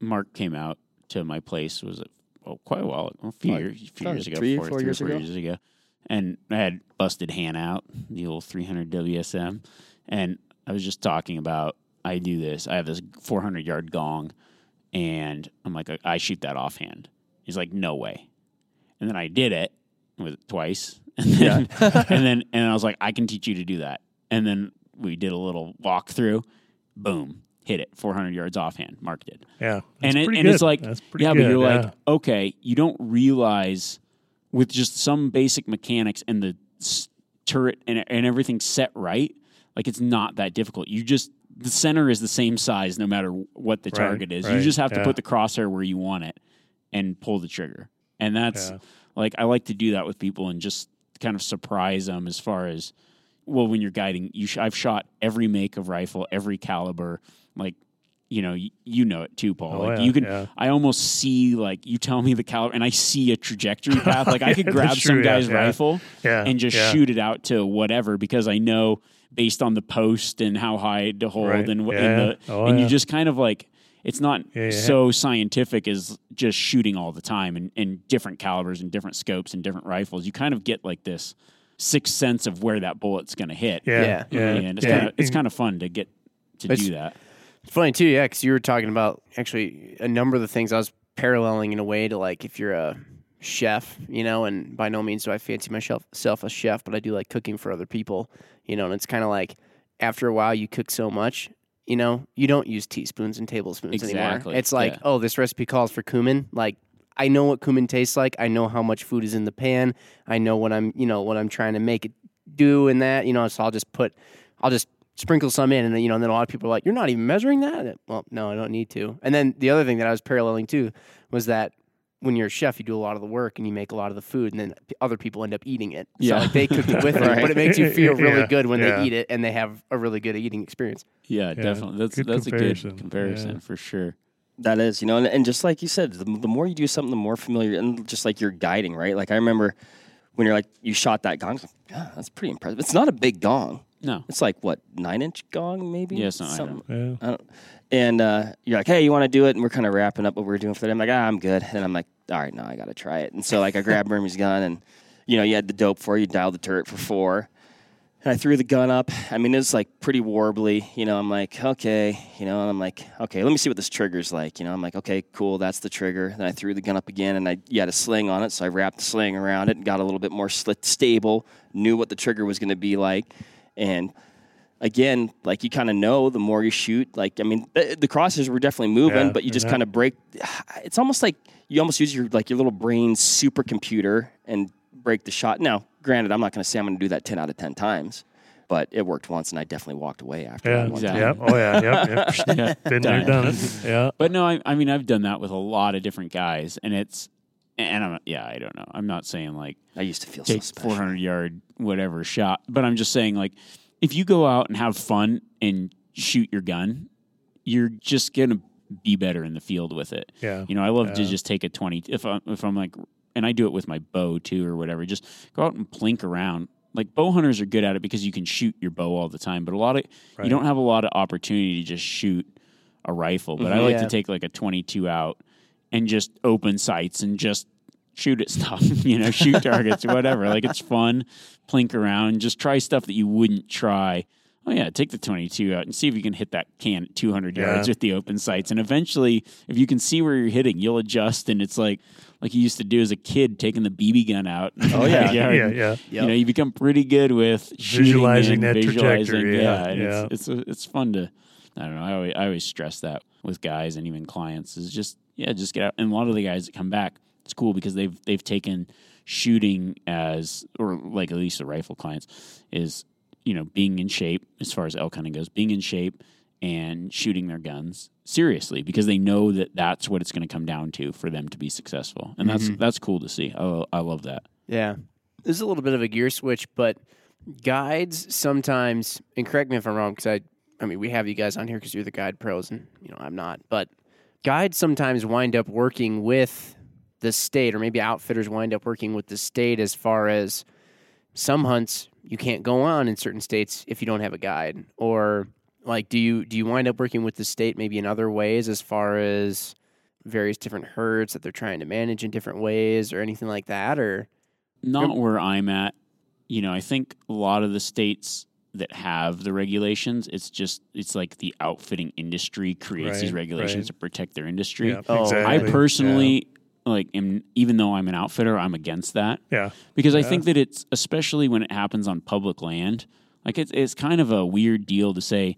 Mark came out to my place. Was it well, quite a while, a few Like, years, a few probably years ago, three, four, four three years four ago. years ago, and I had busted Hannah out, the old 300 WSM, and I was just talking about I do this. I have this 400 yard gong, and I'm like, I shoot that offhand. He's like, no way, and then I did it with it twice, and then and then and I was like, I can teach you to do that, and then we did a little walkthrough, boom, hit it 400 yards offhand. Mark did Yeah. and it, and it's like yeah, good. but you're yeah. like okay, you don't realize with just some basic mechanics and the s- turret and and everything set right, like it's not that difficult. You just the center is the same size no matter what the Right, target is. You just have to put the crosshair where you want it and pull the trigger. And that's Yeah. like I like to do that with people and just kind of surprise them as far as well when you're guiding. You sh- I've shot every make of rifle, every caliber, like you know, you, you know it too, Paul. Oh, like yeah, you can, yeah. I almost see like you tell me the caliber, and I see a trajectory path. Like I could Yeah, grab that's some guy's yeah. rifle Yeah, and just yeah. shoot it out to whatever because I know based on the post and how high to hold Right, and what yeah, and, the, Oh, and you just kind of like it's not Yeah, yeah. so scientific as just shooting all the time and, and different calibers and different scopes and different rifles. You kind of get like this sixth sense of where that bullet's going to hit. Yeah. Yeah. Yeah. and it's yeah. kind of it's kind of fun to get to It's- do that. It's funny too, yeah, because you were talking about actually a number of the things I was paralleling in a way to like if you're a chef, you know, and by no means do I fancy myself self a chef, but I do like cooking for other people, you know, and it's kind of like after a while you cook so much, you know, you don't use teaspoons and tablespoons anymore. It's like, yeah. oh, this recipe calls for cumin, like. I know what cumin tastes like. I know how much food is in the pan. I know what I'm, you know, what I'm trying to make it do and that, you know. So I'll just put, I'll just sprinkle some in, and then, you know, and then a lot of people are like, "You're not even measuring that." Well, no, I don't need to. And then the other thing that I was paralleling too was that when you're a chef, you do a lot of the work and you make a lot of the food, and then other people end up eating it. So Yeah. like they cook it with you, Right. but it makes you feel really Yeah, good when yeah. they eat it, and they have a really good eating experience. Yeah, definitely. That's good that's comparison. a good comparison Yeah. for sure. That is, you know, and, and just like you said, the, the more you do something, the more familiar, and just like you're guiding, right? Like I remember when you're like, you shot that gong, like, yeah, that's pretty impressive. It's not a big gong. No. It's like what nine inch gong, maybe. Yeah, something like Something- Yeah. And uh, you're like, hey, you want to do it? And we're kind of wrapping up what we're doing for the day. I'm like, ah, I'm good. And I'm like, all right, now I got to try it. And so like I grabbed Remi's gun, and you know, you had the dope for you dialed the turret for four. And I threw the gun up. I mean, it was like pretty warbly. You know, I'm like, okay. You know, and I'm like, okay, let me see what this trigger's like. You know, I'm like, okay, cool, that's the trigger. Then I threw the gun up again, and I you had a sling on it, so I wrapped the sling around it and got a little bit more stable. Knew what the trigger was going to be like, and again, like you kind of know the more you shoot. Like I mean, the, the crosses were definitely moving, Yeah, but you just yeah. kind of break. It's almost like you almost use your like your little brain supercomputer and break the shot. Now, granted, I'm not going to say I'm going to do that ten out of ten times, but it worked once, and I definitely walked away after Yeah. that one Exactly. time. Yep. Oh yeah. Yep. yep. Yeah. Been there, done it. Yeah. But no, I, I mean, I've done that with a lot of different guys, and it's, and I'm, yeah, I don't know. I'm not saying like I used to feel take so 400 yard whatever shot, but I'm just saying like if you go out and have fun and shoot your gun, you're just gonna be better in the field with it. Yeah. You know, I love to just take a twenty if I'm if I'm like, and I do it with my bow too or whatever. Just go out and plink around. Like bow hunters are good at it because you can shoot your bow all the time, but a lot of Right. you don't have a lot of opportunity to just shoot a rifle. But I Mhm. like Yeah. to take like a twenty-two out and just open sights and just shoot at stuff. you know, shoot targets or whatever. Like it's fun. Plink around, just try stuff that you wouldn't try. Oh yeah, take the 22 out and see if you can hit that can at 200 Yeah. yards with the open sights. And eventually, if you can see where you're hitting, you'll adjust. And it's like like you used to do as a kid, taking the BB gun out. Oh, yeah. backyard. yeah, yeah. You know, you become pretty good with shooting Visualizing that visualizing. trajectory, yeah, yeah. It's it's it's fun to. I don't know. I always, I always stress that with guys and even clients is just yeah, just get out. And a lot of the guys that come back, it's cool because they've they've taken shooting as or like at least the rifle clients is you know being in shape as far as elk hunting goes, being in shape and shooting their guns seriously because they know that that's what it's going to come down to for them to be successful, and that's mm-hmm. that's cool to see. I, I love that. Yeah. This is a little bit of a gear switch, but guides sometimes, and correct me if I'm wrong, because I, I mean, we have you guys on here because you're the guide pros, and you know I'm not. But guides sometimes wind up working with the state, or maybe outfitters wind up working with the state as far as some hunts you can't go on in certain states if you don't have a guide, or like do you do you wind up working with the state maybe in other ways as far as various different herds that they're trying to manage in different ways or anything like that or not where I'm at. You know, I think a lot of the states that have the regulations, it's just it's like the outfitting industry creates these regulations right. to protect their industry. Yeah, Oh, exactly. I personally like am even though I'm an outfitter, I'm against that yeah, because I Yeah. think that it's especially when it happens on public land, like it's it's kind of a weird deal to say,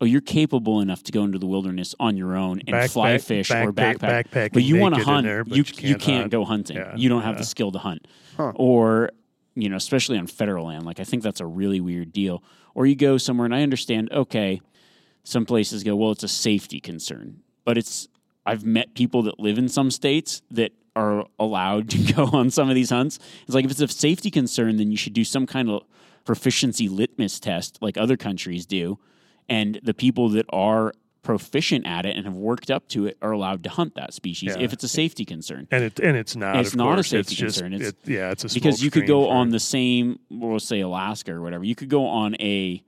oh, you're capable enough to go into the wilderness on your own and Back- fly back- fish back- or backpack, backpacking but you want to hunt. there, you you you can't can't go hunting. Yeah, you don't have the skill to hunt, Huh. or you know, especially on federal land. Like I think that's a really weird deal. Or you go somewhere, and I understand. Okay, some places go, well, it's a safety concern, but it's. I've met people that live in some states that are allowed to go on some of these hunts. It's like if it's a safety concern, then you should do some kind of proficiency litmus test like other countries do. And the people that are proficient at it and have worked up to it are allowed to hunt that species Yeah. if it's a safety concern. and it and it's not. It's of not a safety it's just, concern. It's- it- yeah, it's a because you could go on the same, we'll say Alaska or whatever. You could go on a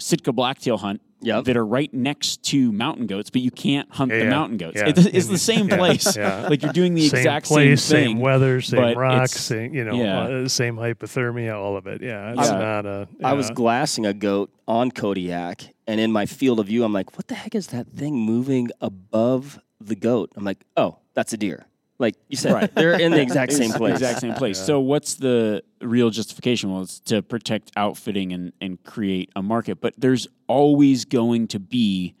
Sitka blacktail hunt Yep. that are right next to mountain goats, but you can't hunt Yeah, the mountain goats. yeah. It- it's the same place. yeah. Like you're doing the same exact place, same thing. weather, same but rocks, same you know, yeah. uh, same hypothermia, all of it. Yeah, it's Yeah. not a. I was glassing a goat on Kodiak, and in my field of view, I'm like, what the heck is that thing moving above the goat? I'm like, oh, that's a deer. Like you said, Right. they're in the exact same place. Exact same place. So what's the real justification? Well, it's to protect outfitting and, and create a market. But there's always going to be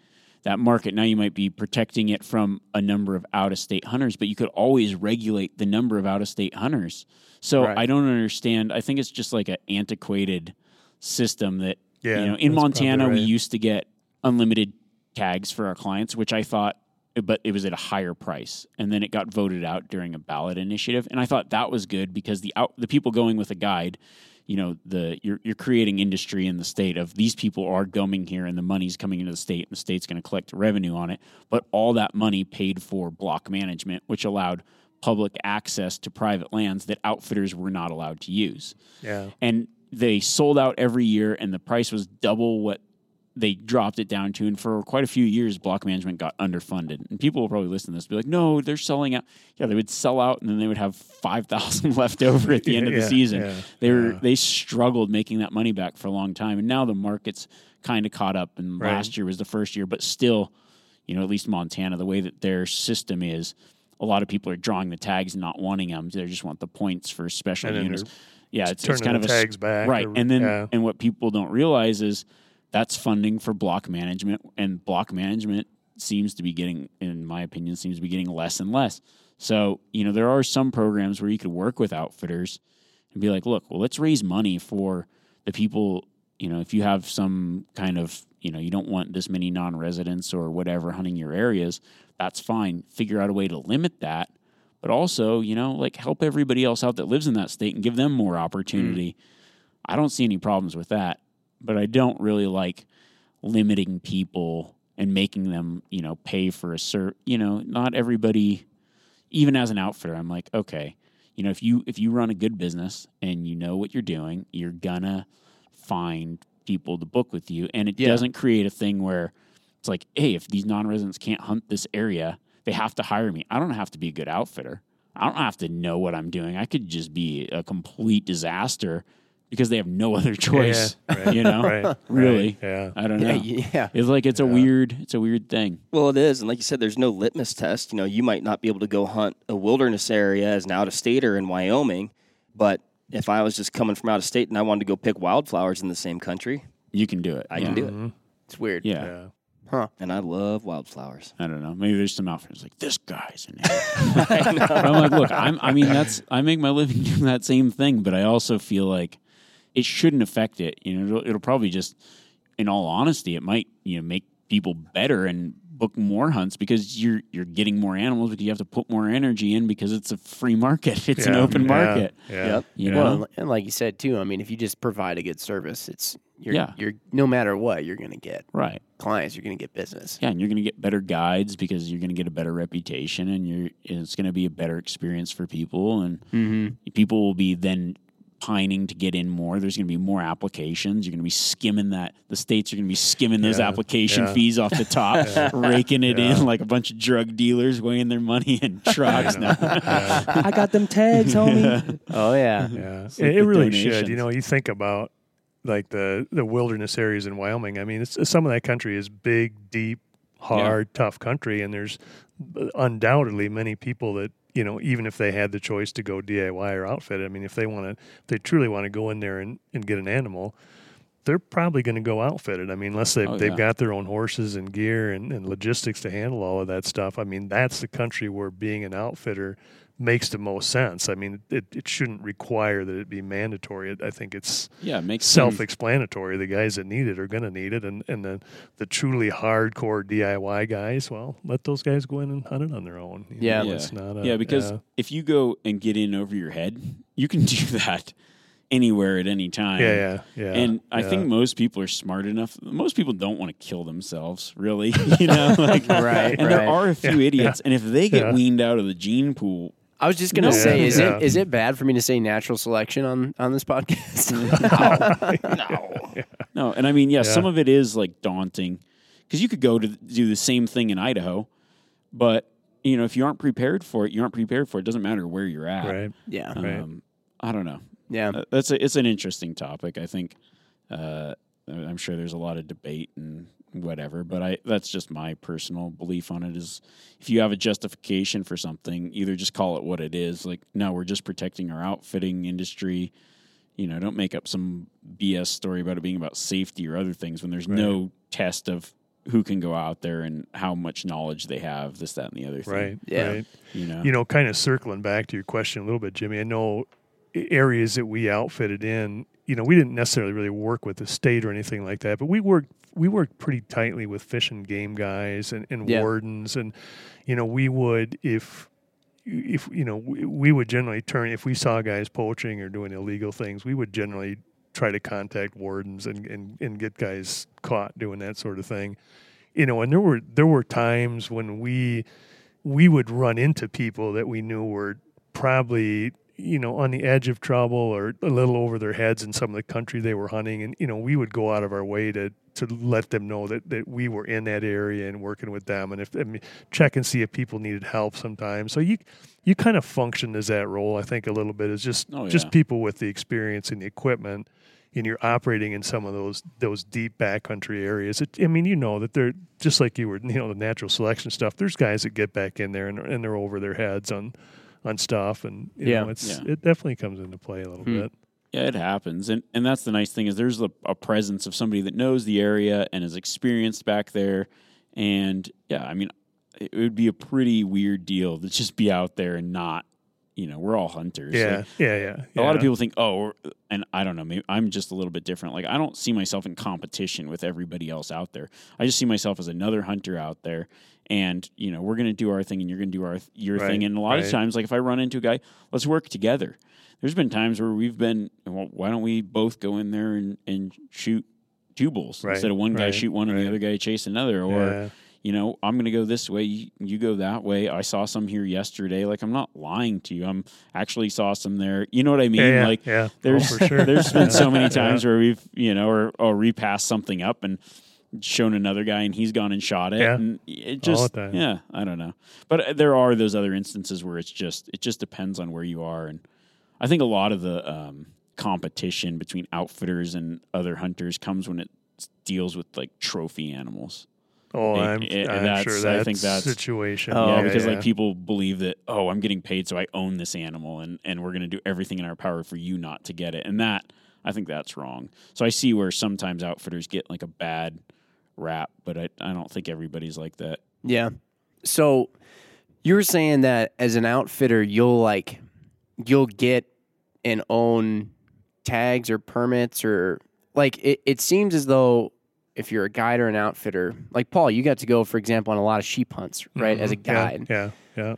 that market. Now you might be protecting it from a number of out of state hunters, but you could always regulate the number of out of state hunters. So Right. I don't understand. I think it's just like an antiquated system that Yeah, you know in Montana probably we used to get unlimited tags for our clients, which I thought, but it was at a higher price, and then it got voted out during a ballot initiative, and I thought that was good because the out the people going with a guide, you know, the you're you're creating industry in the state of these people are coming here and the money's coming into the state, and the state's going to collect revenue on it, but all that money paid for block management, which allowed public access to private lands that outfitters were not allowed to use. Yeah, and they sold out every year and the price was double what they dropped it down to and for quite a few years block management got underfunded. And people will probably listen to this and be like no they're selling out. Yeah they would sell out and then they would have 5000 left over at the end of the season. yeah, they were yeah. they struggled making that money back for a long time and now the market's kind of caught up and Right. last year was the first year but still you know at least montana the way that their system is a lot of people are drawing the tags and not wanting them they just want the points for special units. yeah it's, it's kind of a tags back, right or- and then and what people don't realize is that's funding for block management and block management seems to be getting in my opinion seems to be getting less and less. So you know there are some programs where you could work with outfitters and be like look well let's raise money for the people you know if you have some kind of you know you don't want this many non-residents or whatever hunting your areas that's fine. Figure out a way to limit that but also you know like help everybody else out that lives in that state and give them more mm. opportunity. I don't see any problems with that but I don't really like limiting people and making them, you know, pay for a cert. You know, not everybody. Even as an outfitter, I'm like, okay, you know, if you if you run a good business and you know what you're doing, you're gonna find people to book with you, and it Yeah. doesn't create a thing where it's like, hey, if these non-residents can't hunt this area, they have to hire me. I don't have to be a good outfitter. I don't have to know what I'm doing. I could just be a complete disaster because they have no other choice. Yeah, right, You know, right, really. right, yeah. I don't know. Yeah, yeah. It's like it's a weird, it's a weird thing. Well, it is, and like you said, there's no litmus test. You know, you might not be able to go hunt a wilderness area as an out of stater in Wyoming, but if I was just coming from out of state and I wanted to go pick wildflowers in the same country, You can do it. I yeah. can do it. Mm-hmm. It's weird. Yeah. Yeah. Huh. And I love wildflowers. I don't know. Maybe there's some outfitters like this guy's an idiot. I'm like, look, I'm. I mean, that's. I make my living doing that same thing, but I also feel like it shouldn't affect it. You know, it'll, it'll probably just, in all honesty, it might you know make people better and book more hunts because you're you're getting more animals because you have to put more energy in because it's a free market. It's an open yeah, market. Yeah. Yep. You know. Well, and like you said too, I mean, if you just provide a good service, it's you're, Yeah. you're no matter what, you're going to get right. clients, you're going to get business. Yeah, and you're going to get better guides because you're going to get a better reputation, and you're it's going to be a better experience for people, and Mm-hmm. people will be then pining to get in more. There's going to be more applications. You're going to be skimming that. The states are going to be skimming those Yeah, application yeah. fees off the top, raking it Yeah. in like a bunch of drug dealers weighing their money in trucks. now. Yeah. I got them tags, homie. Oh yeah. Yeah, It's it, it the really should. You know, you think about like the the wilderness areas in Wyoming. I mean, it's, some of that country is big, deep, hard, tough country, and there's uh, undoubtedly many people that you know, even if they had the choice to go DIY or outfit. I mean, if they want to, if they truly want to go in there and, and get an animal. They're probably going to go outfitted. I mean, unless they've, Oh, they've yeah. got their own horses and gear and, and logistics to handle all of that stuff. I mean, that's the country where being an outfitter makes the most sense. I mean, it, it shouldn't require that it be mandatory. It, I think it's Yeah, it makes self-explanatory. The guys that need it are going to need it, and and the the truly hardcore DIY guys, well, let those guys go in and hunt it on their own. You Yeah. know, Yeah. it's not a, yeah, because yeah. if you go and get in over your head, you can do that anywhere at any time. yeah, yeah, yeah. And I yeah. think most people are smart enough. Most people don't want to kill themselves, really. you know, like, Right, And there are a few idiots, and if they get Yeah. weaned out of the gene pool, I was just gonna No. say, is Yeah. it is it bad for me to say natural selection on on this podcast? no. no. And I mean, yeah, Yeah. some of it is like daunting because you could go to do the same thing in Idaho, but you know, if you aren't prepared for it, you aren't prepared for it. It doesn't matter where you're at. right. yeah, Right. Um, I don't know. yeah. Uh, that's a, it's an interesting topic. I think uh, I'm sure there's a lot of debate and whatever, but I that's just my personal belief on it. Is if you have a justification for something, either just call it what it is. Like, no, we're just protecting our outfitting industry. You know, don't make up some BS story about it being about safety or other things when there's no test of who can go out there and how much knowledge they have, this, that, and the other thing. Right. Yeah. Right. You know. You know, kind of circling back to your question a little bit, Jimmy. I know areas that we outfitted in. You know, we didn't necessarily really work with the state or anything like that, but we worked we worked pretty tightly with fish and game guys and, and Yeah. wardens, and you know, we would if if you know we, we would generally turn if we saw guys poaching or doing illegal things, we would generally try to contact wardens and, and, and get guys caught doing that sort of thing. You know, and there were there were times when we we would run into people that we knew were probably you know on the edge of trouble or a little over their heads in some of the country they were hunting and you know we would go out of our way to to let them know that, that we were in that area and working with them and if I mean, check and see if people needed help sometimes so you you kind of functioned as that role I think a little bit as just Oh, just people with the experience and the equipment and you're operating in some of those those deep backcountry areas. It, I mean, you know that they're just like you were, you know, the natural selection stuff. There's guys that get back in there and, and they're over their heads on on stuff, and you Yeah. know, it's Yeah. it definitely comes into play a little Hmm. bit. Yeah, it happens, and and that's the nice thing is there's a, a presence of somebody that knows the area and is experienced back there, and yeah, I mean, it would be a pretty weird deal to just be out there and not, you know, we're all hunters. Yeah, Like, yeah, yeah, a lot of people think, oh, and I don't know, maybe I'm just a little bit different. Like I don't see myself in competition with everybody else out there. I just see myself as another hunter out there, and you know, we're gonna do our thing, and you're gonna do our your Right, thing. And a lot of times, like if I run into a guy, let's work together. There's been times where we've been, well, why don't we both go in there and, and shoot, two bulls Right, instead of one guy shoot one and the other guy chase another. Or Yeah. You know, I'm going to go this way, you, you go that way. I saw some here yesterday. Like I'm not lying to you. I'm actually saw some there. You know what I mean? Yeah, yeah, like yeah. Oh, there's for sure. there's been so many Yeah. times where we've you know or or repassed something up and shown another guy and he's gone and shot it Yeah. and it just yeah I don't know but uh, there are those other instances where it's just it just depends on where you are and I think a lot of the um, competition between outfitters and other hunters comes when it deals with like trophy animals Oh, I'm, it- I'm that's- sure I that think that's- situation. Oh, yeah, yeah, because like people believe that oh, I'm getting paid, so I own this animal, and and we're going to do everything in our power for you not to get it, and that I think that's wrong. So I see where sometimes outfitters get like a bad rap, but I I don't think everybody's like that. Yeah. So you were saying that as an outfitter, you'll like you'll get and own tags or permits or like it, it seems as though if you're a guide or an outfitter, like Paul, you got to go, for example, on a lot of sheep hunts, right, as a Mhm. Yeah, guide. Yeah, yeah.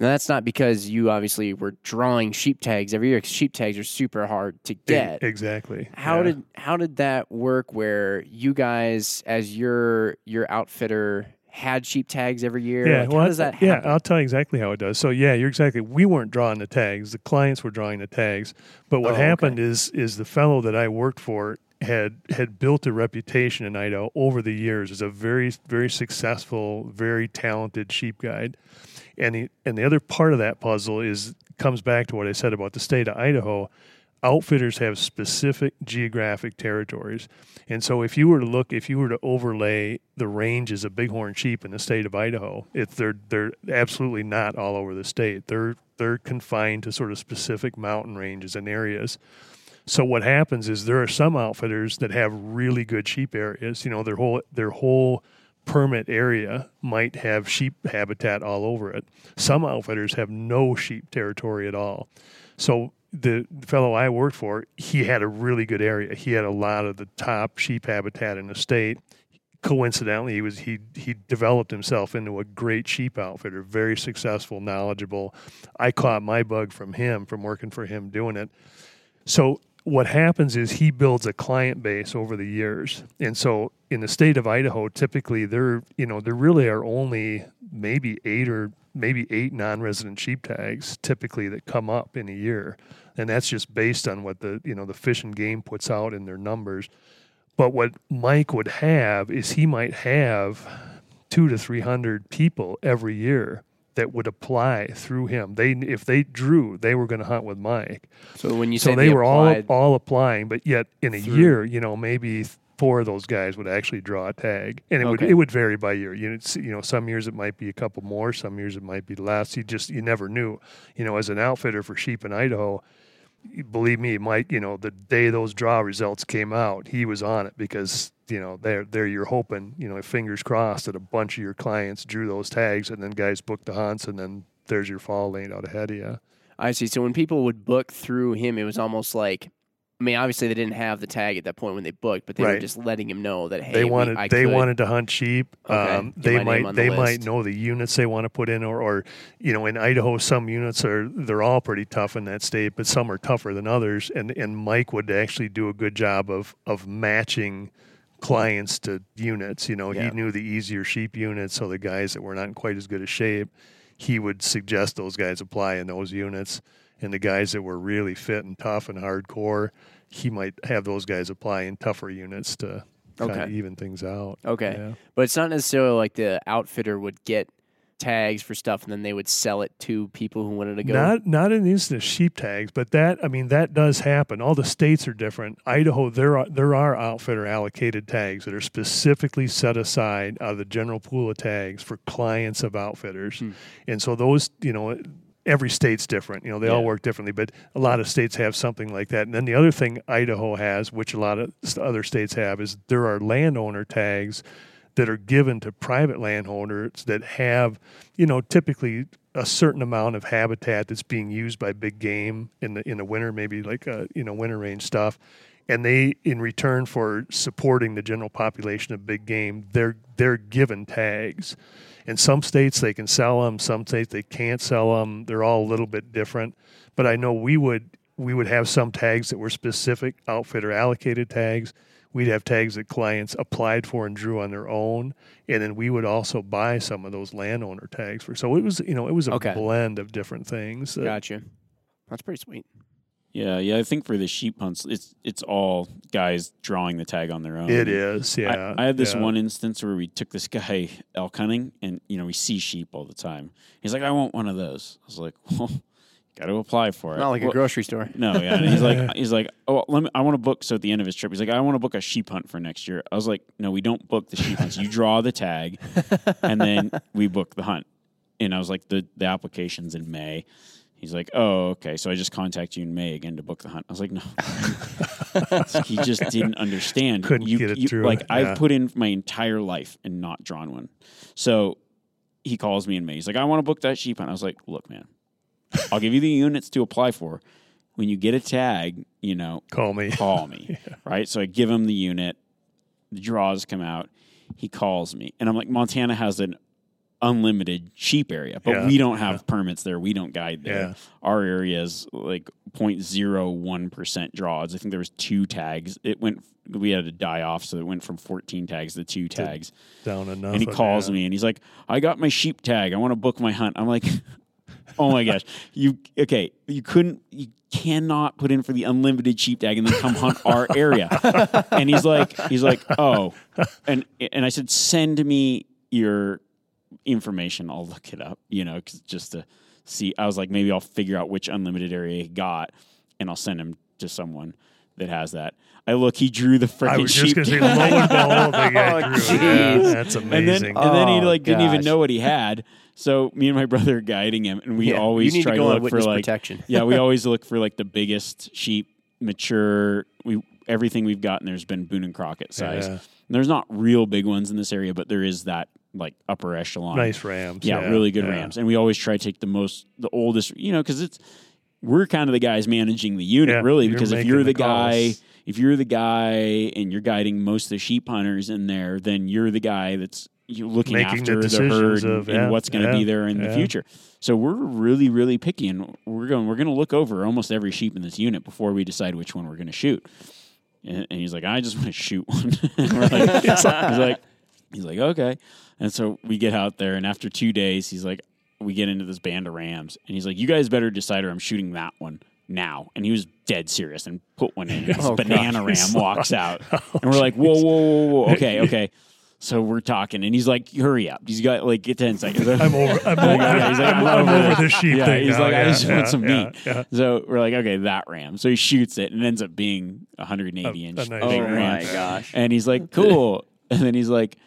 Now that's not because you obviously were drawing sheep tags every year. 'cause sheep tags are super hard to get. exactly. How yeah. did how did that work? Where you guys, as your your outfitter, had sheep tags every year? Yeah, Like, well, how does that yeah. I'll tell you exactly how it does. So yeah, you're exactly. We weren't drawing the tags; the clients were drawing the tags. But what Oh, okay. happened is, is the fellow that I worked for had had built a reputation in Idaho over the years as a very, very successful, very talented sheep guide. And he, and the other part of that puzzle is comes back to what I said about the state of Idaho. Outfitters have specific geographic territories. And so if you were to look, if you were to overlay the ranges of bighorn sheep in the state of Idaho, if they're they're absolutely not all over the state. They're they're confined to sort of specific mountain ranges and areas. So what happens is there are some outfitters that have really good sheep areas. You know, their whole their whole permit area might have sheep habitat all over it. Some outfitters have no sheep territory at all. So the fellow I worked for, he had a really good area. He had a lot of the top sheep habitat in the state. Coincidentally, he was he he developed himself into a great sheep outfitter, very successful, knowledgeable. I caught my bug from him from working for him doing it. So what happens is he builds a client base over the years. And so in the state of Idaho, typically there, you know, there really are only maybe eight or maybe eight non-resident sheep tags typically that come up in a year. And that's just based on what the, you know, the fish and game puts out in their numbers. But what Mike would have is he might have two to three hundred people every year that would apply through him. They if they drew, they were going to hunt with Mike. So when you so say they were all all applying, but yet in a through- year, you know, maybe four of those guys would actually draw a tag, and it would it would vary by year. You know, you know, some years it might be a couple more, some years it might be less. You just you never knew. You know, as an outfitter for sheep in Idaho, believe me, Mike, you know, the day those draw results came out, he was on it because, you know, there there you're hoping, you know, fingers crossed that a bunch of your clients drew those tags and then guys booked the hunts and then there's your fall laid out ahead of you. I see. So when people would book through him, it was almost like, I mean, obviously they didn't have the tag at that point when they booked, but they were just letting him know that hey, they we- wanted I they could- wanted to hunt sheep. Okay, Um, they might the they list. might know the units they want to put in, or, or you know, in Idaho, some units are they're all pretty tough in that state, but some are tougher than others. And and Mike would actually do a good job of of matching clients to units. You know, Yeah. he knew the easier sheep units, so the guys that were not in quite as good a shape, he would suggest those guys apply in those units. And the guys that were really fit and tough and hardcore, he might have those guys apply in tougher units to kind of Okay. even things out. Okay. Yeah. But it's not necessarily like the outfitter would get tags for stuff and then they would sell it to people who wanted to go. Not not in the instance of sheep tags, but that I mean that does happen. All the states are different. Idaho, there are there are outfitter allocated tags that are specifically set aside out of the general pool of tags for clients of outfitters, Hmm. and so those you know. Every state's different, you know. They all work differently, but a lot of states have something like that. And then the other thing Idaho has, which a lot of other states have, is there are landowner tags that are given to private landowners that have, you know, typically a certain amount of habitat that's being used by big game in the in the winter, maybe like uh, you know winter range stuff, and they in return for supporting the general population of big game, they're they're given tags. In some states they can sell them, some states they can't sell them. They're all a little bit different, but I know we would we would have some tags that were specific outfitter allocated tags. We'd have tags that clients applied for and drew on their own, and then we would also buy some of those landowner tags for. So it was you know it was a Okay. blend of different things. that- Gotcha. That's pretty sweet. Yeah, yeah. I think for the sheep hunts, it's it's all guys drawing the tag on their own. It is, yeah. I, I had this yeah. one instance where we took this guy elk hunting, and you know we see sheep all the time. He's like, "I want one of those." I was like, "Well, got to apply for it." Not like a grocery store. No, yeah. And he's like, he's like, oh, let me. I want to book. So at the end of his trip, he's like, I want to book a sheep hunt for next year. I was like, no, we don't book the sheep hunts. You draw the tag, and then we book the hunt. And I was like, the the application's in May. He's like, oh, okay. So I just contact you in May again to book the hunt. I was like, no. Like he just didn't understand. Couldn't you, get it you- through Like yeah. I've put in my entire life and not drawn one. So he calls me in May. He's like, I want to book that sheep hunt. I was like, look, man, I'll give you the units to apply for. When you get a tag, you know, Call me. call me. Right. So I give him the unit. The draws come out. He calls me. And I'm like, Montana has an unlimited sheep area, but Yeah, we don't have permits there. We don't guide there. Yeah. Our area is like 0.01% draws. I think there was two tags. It went we had to die off, so it went from 14 tags to two tags. Down enough. And he calls me and he's like, I got my sheep tag. I want to book my hunt. I'm like, oh my gosh. You okay, you couldn't you cannot put in for the unlimited sheep tag and then come hunt our area. And he's like, he's like, oh. And and I said, send me your information. I'll look it up, you know, just to see. I was like, maybe I'll figure out which unlimited area he got and I'll send him to someone that has that. I look, he drew the freaking sheep. I freaking was just sheep going to say, lo and behold, the guy Oh, drew it. Yeah, that's and then amazing. and then he Oh, like didn't even know what he had. So me and my brother are guiding him, and we Yeah, always you need try to to, go on look for like protection. yeah, we always look for like the biggest sheep, mature. We everything we've gotten there's been Boone and Crockett size. Yeah. And there's not real big ones in this area, but there is that like upper echelon. nice rams. Yeah, really good yeah. rams, and we always try to take the most, the oldest, you know, because it's we're kind of the guys managing the unit, Yeah, really. Because if you're the the guy, calls. If you're the guy and you're guiding most of the sheep hunters in there, then you're the guy that's looking Making after the, decisions herd and, of, and yeah, what's going to yeah, be there in the future. So we're really, really picky, and we're going we're going to look over almost every sheep in this unit before we decide which one we're going to shoot. And, and he's like, I just want to shoot one. We're like, he's like, he's like, okay. And so we get out there, and after two days, he's like, we get into this band of rams, and he's like, you guys better decide, or I'm shooting that one now. And he was dead serious and put one in. This Oh, banana ram walks out, and we're like, whoa, whoa, whoa, whoa, whoa, okay, okay. So we're talking, and he's like, "Hurry up!" He's got like get ten seconds. I'm over. I'm over, Yeah, he's like, I'm, I'm over over the sheep yeah, thing. he's now. like, I Yeah, just want some yeah, meat. yeah. So we're like, okay, that ram. So he shoots it and it ends up being a 180 A- inch a nice Oh ram. my gosh. And he's like, cool. And then he's like,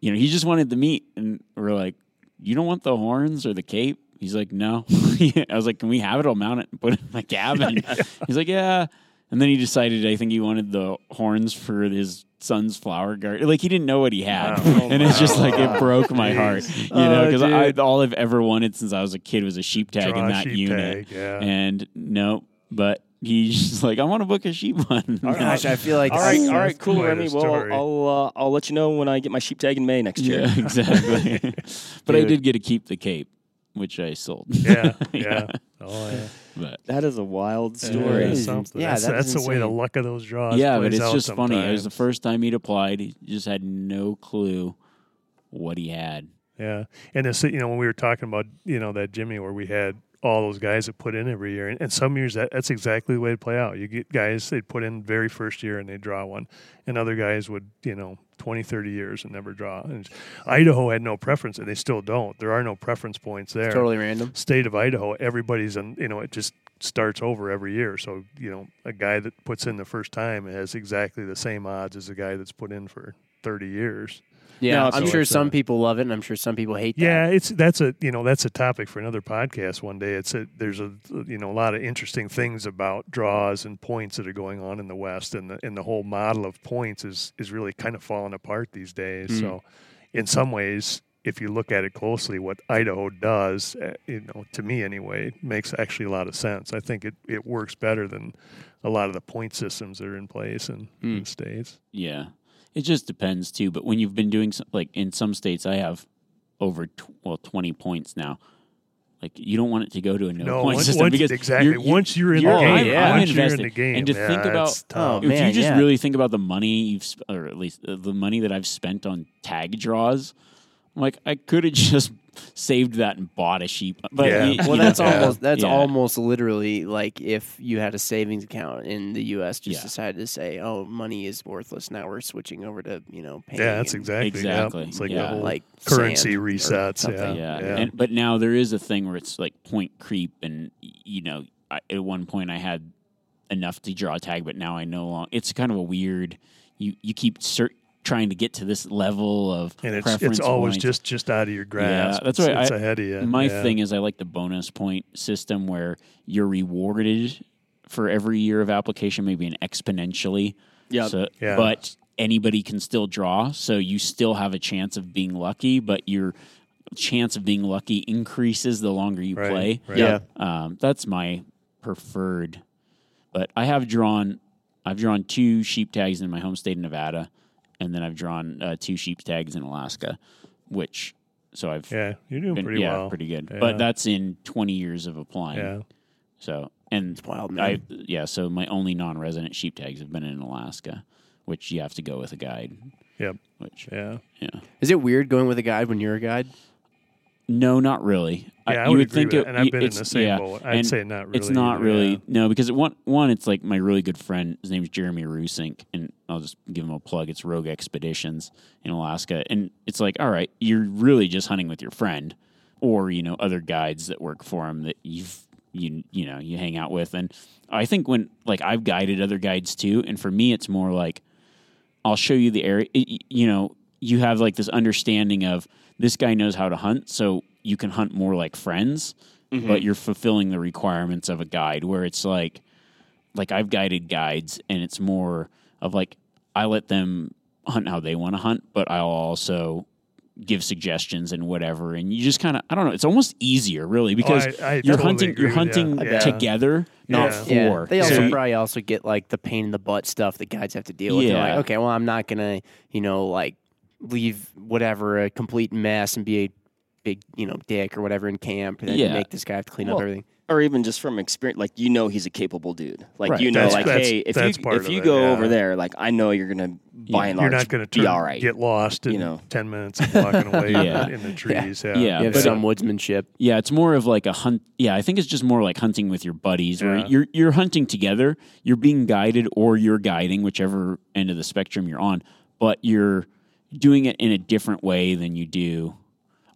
you know, he just wanted the meat. And we're like, you don't want the horns or the cape? He's like, no. I was like, can we have it? I'll mount it and put it in my cabin. He's like, yeah. And then he decided, I think he wanted the horns for his son's flower garden. Like he didn't know what he had, Wow. and it's just like it broke my heart, you know, Oh, because I dude. all I've ever wanted since I was a kid was a sheep tag Draw in that sheep unit, tag, yeah. and no, but he's just like, I want to book a sheep one. Gosh, I feel like all right, all right, cool, Remi. Well. I'll uh, I'll let you know when I get my sheep tag in May next year. Yeah, exactly. but I did get to keep the cape, which I sold. Yeah, yeah. Oh, yeah. But That is a wild story. is is- something. yeah, that's that that's the way the luck of those draws. yeah, but plays it's out just funny. It was the first time he'd applied. He just had no clue what he had. Yeah, and it's you know when we were talking about you know that Jimmy where we had all those guys that put in every year, and, and some years that that's exactly the way it play out. You get guys they put in very first year and they draw one, and other guys would you know 20, 30 years and never draw. And Idaho had no preference, and they still don't. There are no preference points there. totally random. State of Idaho, everybody's in you know it just starts over every year. So you know a guy that puts in the first time has exactly the same odds as a guy that's put in for thirty years. Yeah, No, I'm so sure it's, some uh, people love it, and I'm sure some people hate that. Yeah, it's that's a you know that's a topic for another podcast one day. It's a there's a you know a lot of interesting things about draws and points that are going on in the West, and the and the whole model of points is is really kind of falling apart these days. Mm. So, in some ways, if you look at it closely, what Idaho does, uh, you know, to me anyway, makes actually a lot of sense. I think it it works better than a lot of the point systems that are in place in, in Mm. states. Yeah, it just depends too. But when you've been doing some, like in some states, I have over tw- well twenty points now. Like you don't want it to go to a no, No, point once, system once- because exactly. you're- you're- once you're in you're- the game, I'm, yeah. I'm once you're in the game, and to yeah, think about it's tough. Oh, if man, you just yeah. really think about the money you've, sp- or at least uh, the money that I've spent on tag draws, I'm like I could have just saved that and bought a sheep. But Yeah. you- you Well, know, that's Yeah. almost that's Yeah. almost literally like if you had a savings account in the U.S. just Yeah. decided to say, "Oh, money is worthless. Now we're switching over to you know paying." yeah, that's exactly. Exactly, Yeah. It's like yeah. the whole like currency resets. something. Yeah, yeah. And, but now there is a thing where it's like point creep, and you know, I, at one point I had enough to draw a tag, but now I no longer. It's kind of a weird. You you keep cer- trying to get to this level of and it's preference it's always points. just just out of your grasp. Yeah, that's It's- right. It's I- ahead of you. My yeah. thing is, I like the bonus point system where you're rewarded for every year of application, maybe an exponentially. Yep. So, Yeah. But anybody can still draw, so you still have a chance of being lucky, but your chance of being lucky increases the longer you Right, play. right. Yeah. Um, that's my preferred. But I have drawn, I've drawn two sheep tags in my home state of Nevada, and then I've drawn uh, two sheep tags in Alaska, which so I've Yeah, you're doing been- pretty yeah, well. pretty good. Yeah. But that's in 20 years of applying. Yeah. So and It's wild, man. I yeah. So my only non-resident sheep tags have been in Alaska, which you have to go with a guide. Yep. Which Yeah. yeah. Is it weird going with a guide when you're a guide? No, not really. Yeah, I you would would think it, and I've been in the same yeah, boat. I'd say not really It's not really yeah. no because it, one one it's like my really good friend. His name is Jeremy Rusink, and I'll just give him a plug. It's Rogue Expeditions in Alaska, and it's like all right, you're really just hunting with your friend, or you know other guides that work for him that you've you you know you hang out with, and I think when like I've guided other guides too, and for me it's more like I'll show you the area. You know, you have like this understanding of this guy knows how to hunt, so you can hunt more like friends, mm-hmm. but you're fulfilling the requirements of a guide. Where it's like, like I've guided guides, and it's more of like I let them hunt how they want to hunt, but I'll also give suggestions and whatever. And you just kind of, I don't know, it's almost easier really oh, because I- I you're totally hunting, agree you're with you. hunting Yeah. together, not Yeah. for. Yeah. They also So probably also get like the pain in the butt stuff that guides have to deal with. They're like, okay, well, I'm not gonna, you know, like leave whatever a complete mess and be a big, you know, dick or whatever in camp and then Yeah. make this guy have to clean up everything. or even just from experience, like you know he's a capable dude. Like Right. you know, That's- like that's- hey, if you if of you it, go yeah. over there, like I know you're gonna by and You're not going to be turn, all right. get lost in you know. ten minutes of walking away Yeah. in the trees. Yeah, Yeah, You have but- some woodsmanship. Yeah, it's more of like a hunt. Yeah, I think it's just more like hunting with your buddies, where Yeah. you're you're hunting together. You're being guided, or you're guiding, whichever end of the spectrum you're on. But you're doing it in a different way than you do.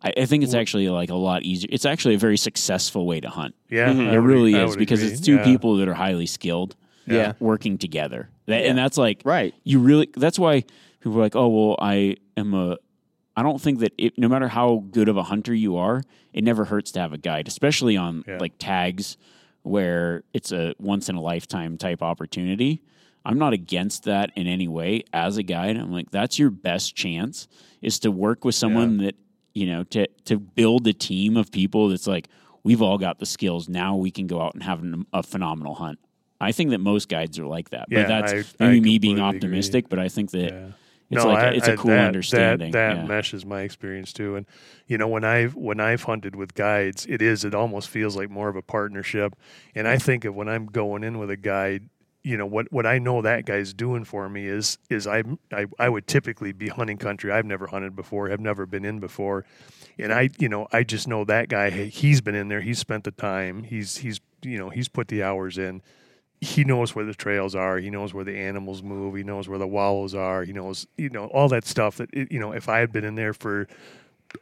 I, I think it's actually like a lot easier. It's actually a very successful way to hunt. yeah, Mhm. It really I is because agree. it's two Yeah. people that are highly skilled, Yeah. working together. That, And that's like Right. you really that's why people are like oh well i am a i don't think that it, no matter how good of a hunter you are it never hurts to have a guide especially on Yeah. like tags where it's a once in a lifetime type opportunity i'm not against that in any way as a guide i'm like that's your best chance is to work with someone that you know to to build a team of people that's like we've all got the skills now we can go out and have an, a phenomenal hunt i think that most guides are like that Yeah, but that's I- I maybe me being completely agree. optimistic but i think that Yeah. it's like a, it's a cool that, understanding. That, that yeah. meshes my experience too. And you know, when I've when I've hunted with guides, it is it almost feels like more of a partnership. And I think of when I'm going in with a guide, you know, what what I know that guy's doing for me is is I I, I would typically be hunting country I've never hunted before, have never been in before. And I, you know, I just know that guy. He's been in there. He's spent the time. He's he's you know he's put the hours in he knows where the trails are. He knows where the animals move. He knows where the wallows are. He knows, you know, all that stuff that, you know, if I had been in there for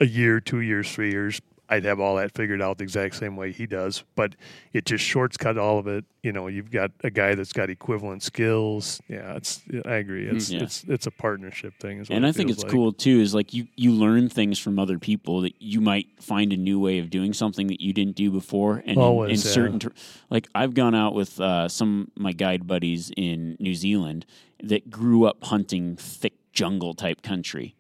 a year, two years, three years, I'd have all that figured out the exact same way he does. But it just shortcuts all of it. You know, you've got a guy that's got equivalent skills. Yeah, it's, I agree. It's, Yeah. it's, it's a partnership thing. And I think it's like. cool too. Is like you you learn things from other people that you might find a new way of doing something that you didn't do before. And in- in, yeah. certain, ter- like I've gone out with uh, some of my guide buddies in New Zealand that grew up hunting thick jungle type country,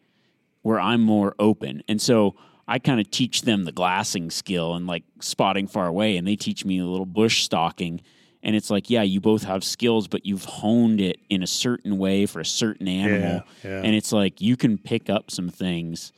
where I'm more open, and so. I kind of teach them the glassing skill and like spotting far away, and they teach me a little bush stalking. And it's like, yeah, you both have skills, but you've honed it in a certain way for a certain animal. yeah. And it's like you can pick up some things,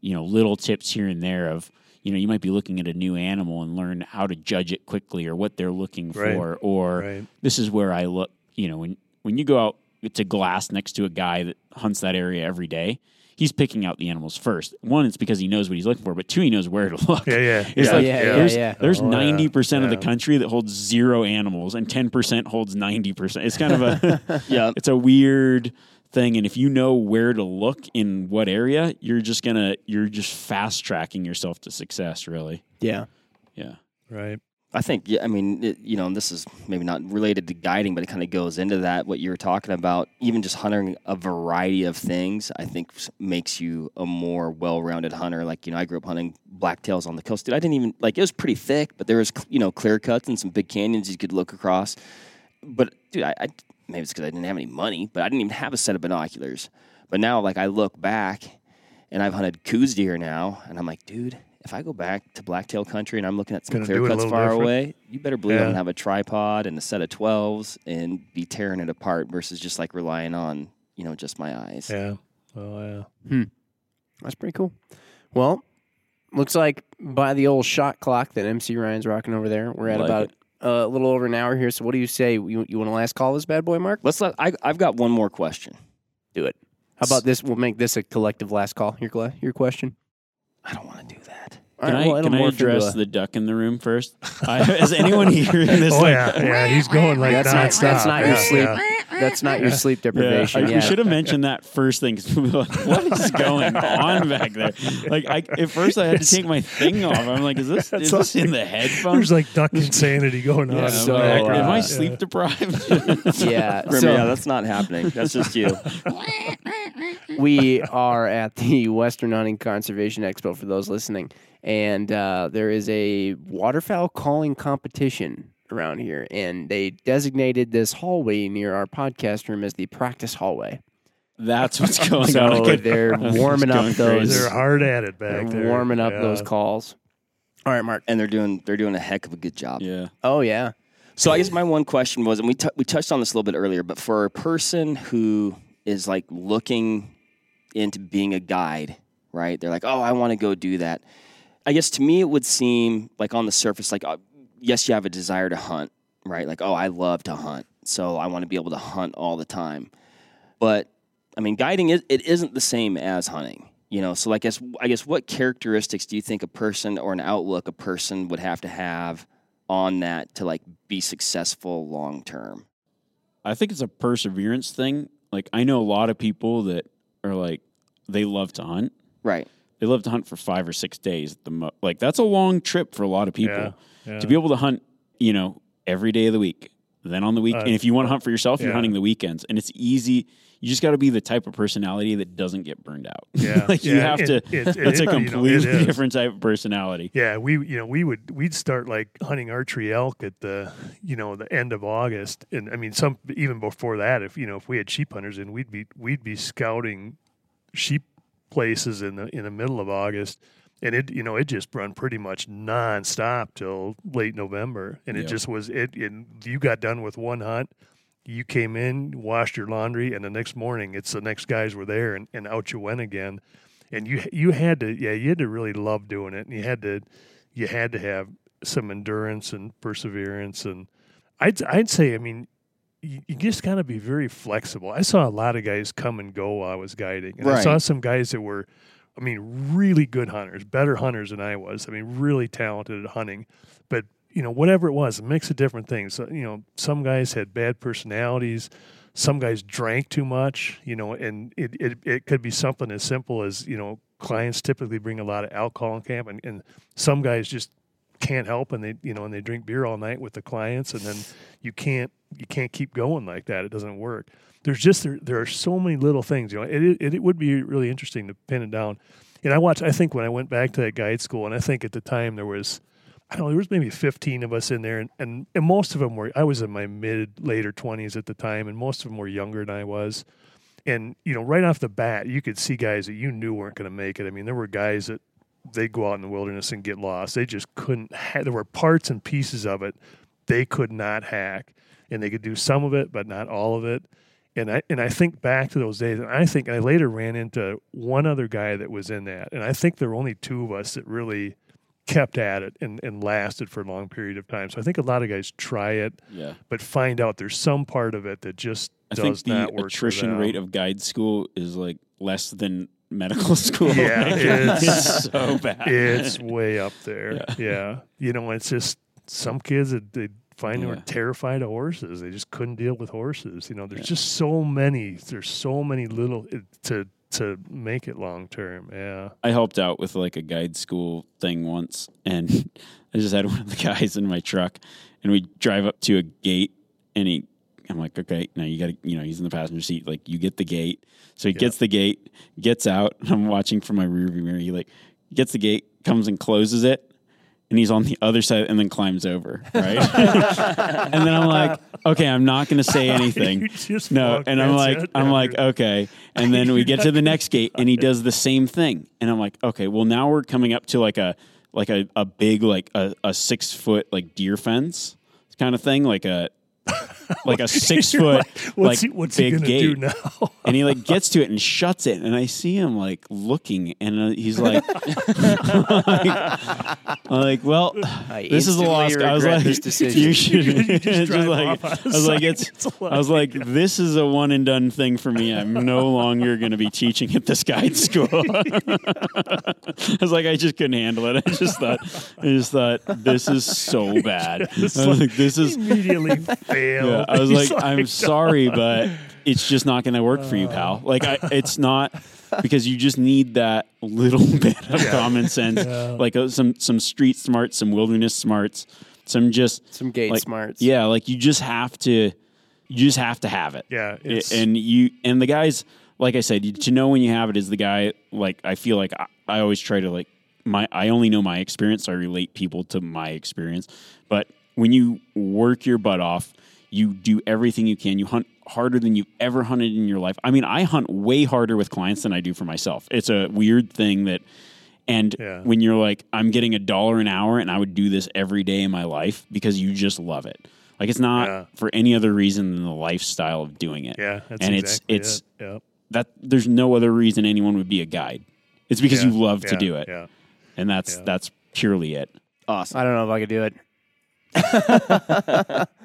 you know, little tips here and there of you know, you might be looking at a new animal and learn how to judge it quickly or what they're looking Right. for, or Right. this is where I look. You know, when when you go out to glass next to a guy that hunts that area every day, he's picking out the animals first. One, it's because he knows what he's looking for, but two, he knows where to look. Yeah, yeah. It's yeah, like yeah, yeah, there's yeah. there's Oh, ninety percent of the country that holds zero animals, and ten percent holds ninety percent. It's kind of a Yeah. it's a weird thing, and if you know where to look in what area, you're just gonna you're just fast tracking yourself to success. Really, Yeah. yeah. Right. I think, yeah, I mean, it, you know, this is maybe not related to guiding, but it kind of goes into that. What you were talking about, even just hunting a variety of things, I think makes you a more well-rounded hunter. Like, you know, I grew up hunting blacktails on the coast. Dude, I didn't even like it was pretty thick, but there was, you know, clear cuts and some big canyons you could look across. But dude, I, I maybe it's because I didn't have any money, but I didn't even have a set of binoculars. But now, like, I look back, and I've hunted Coues deer now, and I'm like, dude. If I go back to blacktail country and I'm looking at some Gonna clear do it a cuts far different. away, you better believe I'm gonna have a tripod and a set of twelves and be tearing it apart versus just like relying on you know just my eyes. Yeah. Oh yeah. That's pretty cool. Well, looks like by the old shot clock that MC Ryan's rocking over there, we're at Like about it. uh, a little over an hour here. So, what do you say? You, you want to last call this bad boy, Mark? Let's let I, I've got one more question. Do it. How about this? We'll make this a collective last call. Your your question. I don't want to do that. All Can I well, can I address a- the duck in the room first? I, is anyone hearing this? Oh like, yeah. Yeah. He's going like That's not, nonstop. that's not your Yeah, sleep. yeah. That's not your sleep Yeah, deprivation. I- we should have mentioned that first thing. people were like, what is going on back there? Like, I, at first I had to take my thing off. I'm like, is this is That's this in the headphones? There's like duck insanity going on. Yeah, so, I'm like, background. am I uh, sleep Yeah. deprived? yeah. So yeah, that's not happening. That's just you. we are at the Western Hunting Conservation Expo for those listening, and uh, there is a waterfowl calling competition around here, and they designated this hallway near our podcast room as the practice hallway. That's what's going So on. I could- they're warming up those- crazy. They're hard at it They're back there. warming up Yeah. those calls. All right, Mark. and they're doing they're doing a heck of a good job. Yeah. Oh yeah. So I guess my one question was, and we t- we touched on this a little bit earlier, but for a person who is like looking into being a guide, right? They're like, oh, I want to go do that. I guess to me, it would seem like on the surface, like, uh, yes, you have a desire to hunt, right? Like, oh, I love to hunt, so I want to be able to hunt all the time. But I mean, guiding is it isn't the same as hunting, you know. So I guess I guess what characteristics do you think a person or an outlook a person would have to have on that to like be successful long term? I think it's a perseverance thing. Like I know a lot of people that are like they love to hunt. Right. They love to hunt for five or six days at the mo- like that's a long trip for a lot of people. Yeah, yeah. To be able to hunt, you know, every day of the week. Then on the week, Uh, and if you want to hunt for yourself, you're hunting the weekends, and it's easy. You just got to be the type of personality that doesn't get burned out. Yeah, like you have it- to. it- it- that's a you know, completely different type of personality. Yeah, we you know we would we'd start like hunting archery elk at the you know the end of August, and I mean some even before that. If you know if we had sheep hunters in, we'd be we'd be scouting sheep places in the in the middle of August, and it you know it just run pretty much nonstop till late November, and it Yep. just was it. And you got done with one hunt. You came in, washed your laundry, and the next morning, it's the next guys were there, and, and out you went again and you you had to yeah you had to really love doing it and you had to you had to have some endurance and perseverance and I'd I'd say I mean you, you just got to be very flexible. I saw a lot of guys come and go while I was guiding, and I saw some guys that were, I mean, really good hunters, better hunters than I was. I mean, really talented at hunting, but you know, whatever it was, a mix of different things. You know, some guys had bad personalities. Some guys drank too much, you know, and it, it, it could be something as simple as, you know, clients typically bring a lot of alcohol in camp and, and some guys just can't help and they you know and they drink beer all night with the clients and then you can't you can't keep going like that it doesn't work there's just there, there are so many little things you know it, it, it would be really interesting to pin it down and i watched i think when i went back to that guide school and i think at the time there was i don't know there was maybe 15 of us in there and, and, and most of them were i was in my mid later 20s at the time and most of them were younger than i was and you know right off the bat you could see guys that you knew weren't going to make it i mean there were guys that they'd go out in the wilderness and get lost. They just couldn't. Ha- there were parts and pieces of it they could not hack, and they could do some of it, but not all of it. And I and I think back to those days, and I think I later ran into one other guy that was in that, and I think there were only two of us that really kept at it and, and lasted for a long period of time. So I think a lot of guys try it, Yeah. but find out there's some part of it that just I does the not work. for attrition rate of guide school is like less than medical school. Yeah, Like, it's- so bad. it's way up there. Yeah. Yeah. You know, it's just some kids that they find they were terrified of horses. They just couldn't deal with horses. You know, there's Yeah. just so many. There's so many little it- to to make it long term. Yeah. I helped out with like a guide school thing once, and I just had one of the guys in my truck, and we drive up to a gate, and he, I'm like, okay, now you got to, you know, he's in the passenger seat, like you get the gate, so he gets the gate, gets out, and I'm watching from my rearview mirror. He like gets the gate, comes and closes it. And he's on the other side and then climbs over, right? and then I'm like, okay, I'm not going to say anything. No, and I'm like. I'm like, okay. And then we get to the next gate, and he does the same thing, and I'm like, okay, well now we're coming up to like a like a, a big like a, a six foot like deer fence kind of thing, like a like a six foot like, what's like he, what's big he gonna gate. do now? And he like gets to it and shuts it, and I see him like looking, and uh, he's like, I'm like, well, I this is a instantly lost. I was like, you should. You just just like, I was like, it's. It's I was like, this is a one and done thing for me. I'm no longer going to be teaching at this guide school. I was like, I just couldn't handle it. I just thought, I just thought, this is so bad. I was like, this is. immediately fail. Yeah, I was He's like, I'm sorry, but it's just not going to work for you, Uh. pal. Like, I, it's not because you just need that little bit of common sense, Yeah. like uh, some some street smarts, some wilderness smarts, some just Some gate like, smarts. Yeah, like you just have to, you just have to have it. Yeah, I- it's- and you and the guys, like I said, you, to know when you have it is the guy. Like I feel like I, I always try to like my. I only know my experience. So I relate people to my experience, but when you work your butt off, you do everything you can. You hunt harder than you've ever hunted in your life. I mean, I hunt way harder with clients than I do for myself. It's a weird thing that. And Yeah. when you're like, I'm getting a dollar an hour and I would do this every day in my life because you just love it. Like it's not Yeah. for any other reason than the lifestyle of doing it. yeah, that's and exactly it's it's it. Yeah. that there's no other reason anyone would be a guide. It's because Yeah, you love to do it. Yeah. And that's Yeah. that's purely it. Awesome. I don't know if I could do it.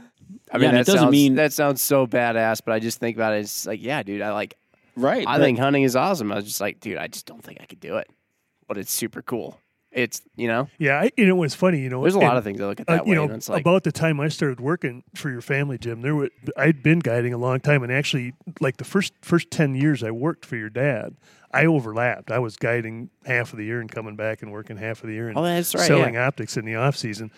I mean, and that doesn't sounds, mean- that sounds so badass, but I just think about it. It's like, yeah, dude, I like, Right. I but- think hunting is awesome. I was just like, dude, I just don't think I could do it, but it's super cool. It's, you know, Yeah, I, you know what's funny, you know, there's a lot of things I look at uh, that you way. know, and it's like, about the time I started working for your family, Jim, there were I'd been guiding a long time, and actually, like the first first ten years I worked for your dad, I overlapped. I was guiding half of the year and coming back and working half of the year and Oh, that's right, selling yeah. optics in the off season.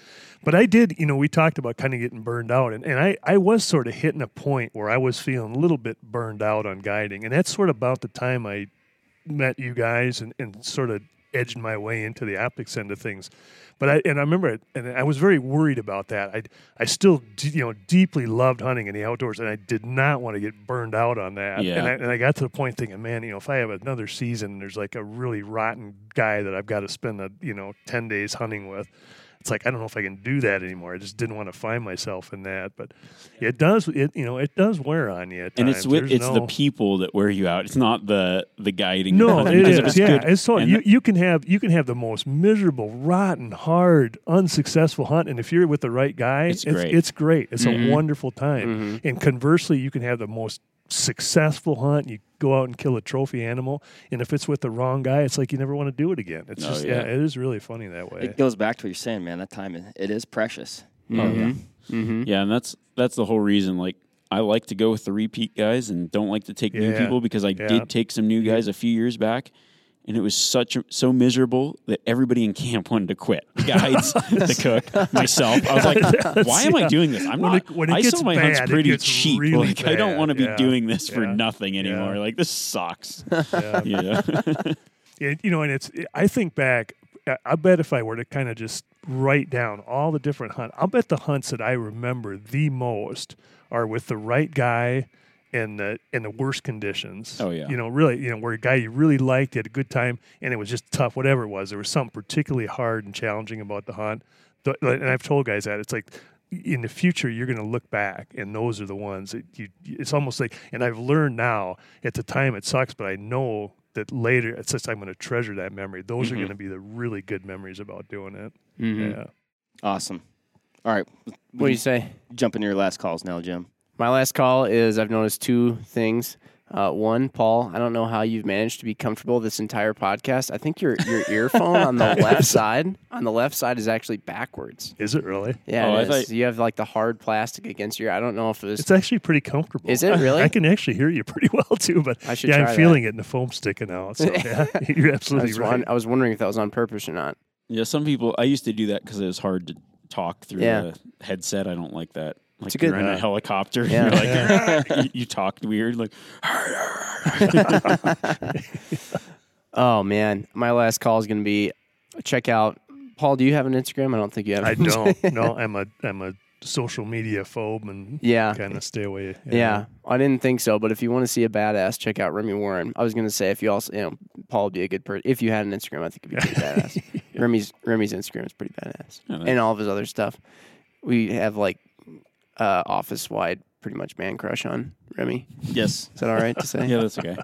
But I did, you know, we talked about kind of getting burned out, and, and I I was sort of hitting a point where I was feeling a little bit burned out on guiding, and that's sort of about the time I met you guys and, and sort of edged my way into the optics end of things. But I and I remember it, and I was very worried about that. I I still d- you know deeply loved hunting in the outdoors, and I did not want to get burned out on that. Yeah. And I, and I got to the point thinking, man, you know, if I have another season, and there's like a really rotten guy that I've got to spend a you know ten days hunting with. It's like I don't know if I can do that anymore. I just didn't want to find myself in that, but it does. It you know it does wear on you. At And it's with, There's it's the people that wear you out. It's not the the guiding. no, it is. it's Yeah, good- it's so you, you can have you can have the most miserable, rotten, hard, unsuccessful hunt, and if you're with the right guy, It's it's great. It's great. It's Mhm. a wonderful time. And conversely, you can have the most successful hunt. You go out and kill a trophy animal, and if it's with the wrong guy, it's like you never want to do it again. It's Oh, just yeah. yeah. it is really funny that way. It goes back to what you're saying, man. That time, it is precious. Mm-hmm. mm-hmm Yeah, and that's that's the whole reason. Like, I like to go with the repeat guys and don't like to take new people because I Yeah. did take some new guys a few years back, and it was such so miserable that everybody in camp wanted to quit. Guides, the cook, myself. I was like, why am I doing this? I'm When not. it- when it I gets sell my hunts bad, it pretty cheap. really like, I don't want to be Yeah. doing this for nothing anymore. Yeah. Like, this sucks. Yeah. yeah. It, you know, and it's. I think back. I- I bet if I were to kind of just write down all the different hunts, I'll bet the hunts that I remember the most are with the right guy in the in the worst conditions. Oh, yeah. You know, really, you know, where a guy you really liked, you had a good time, and it was just tough. Whatever it was, there was something particularly hard and challenging about the hunt. The- And I've told guys that it's like. In the future, you're going to look back, and those are the ones that you. It's almost like, and I've learned now. At the time, it sucks, but I know that later, it's just I'm going to treasure that memory. Those are Mhm. going to be the really good memories about doing it. Mhm. Yeah. Awesome. All right. What do you say? Jump into your last calls now, Jim. My last call is I've noticed two things. Uh, one, Paul, I don't know how you've managed to be comfortable this entire podcast. I think your your earphone on the left side on the left side is actually backwards. Is it really? Yeah, Oh, it I is. thought- you have like the hard plastic against your. I don't know if it was. It's actually pretty comfortable. Is it really? I can actually hear you pretty well too, but I should yeah, try I'm that. feeling it and the foam sticking out. So yeah, you're I absolutely was, right. won- I was wondering if that was on purpose or not. Yeah, some people. I used to do that because it was hard to talk through Yeah. the headset. I don't like that. Like a good- you're in Yeah. a uh, helicopter. Yeah. You're like you, you talked weird. Like Oh man, my last call is going to be check out. Paul, do you have an Instagram? I don't think you have. I don't. No, I'm a I'm a social media phobe and yeah, kind of stay away. Yeah, I didn't think so. But if you want to see a badass, check out Remi Warren. I was going to say if you also, you know, Paul would be a good person. If you had an Instagram, I think it'd be pretty badass. Remi's Remi's Instagram is pretty badass, Yeah, and all of his other stuff. We have like uh, office wide, pretty much man crush on Remi. Yes. Is that all right to say? yeah, that's okay.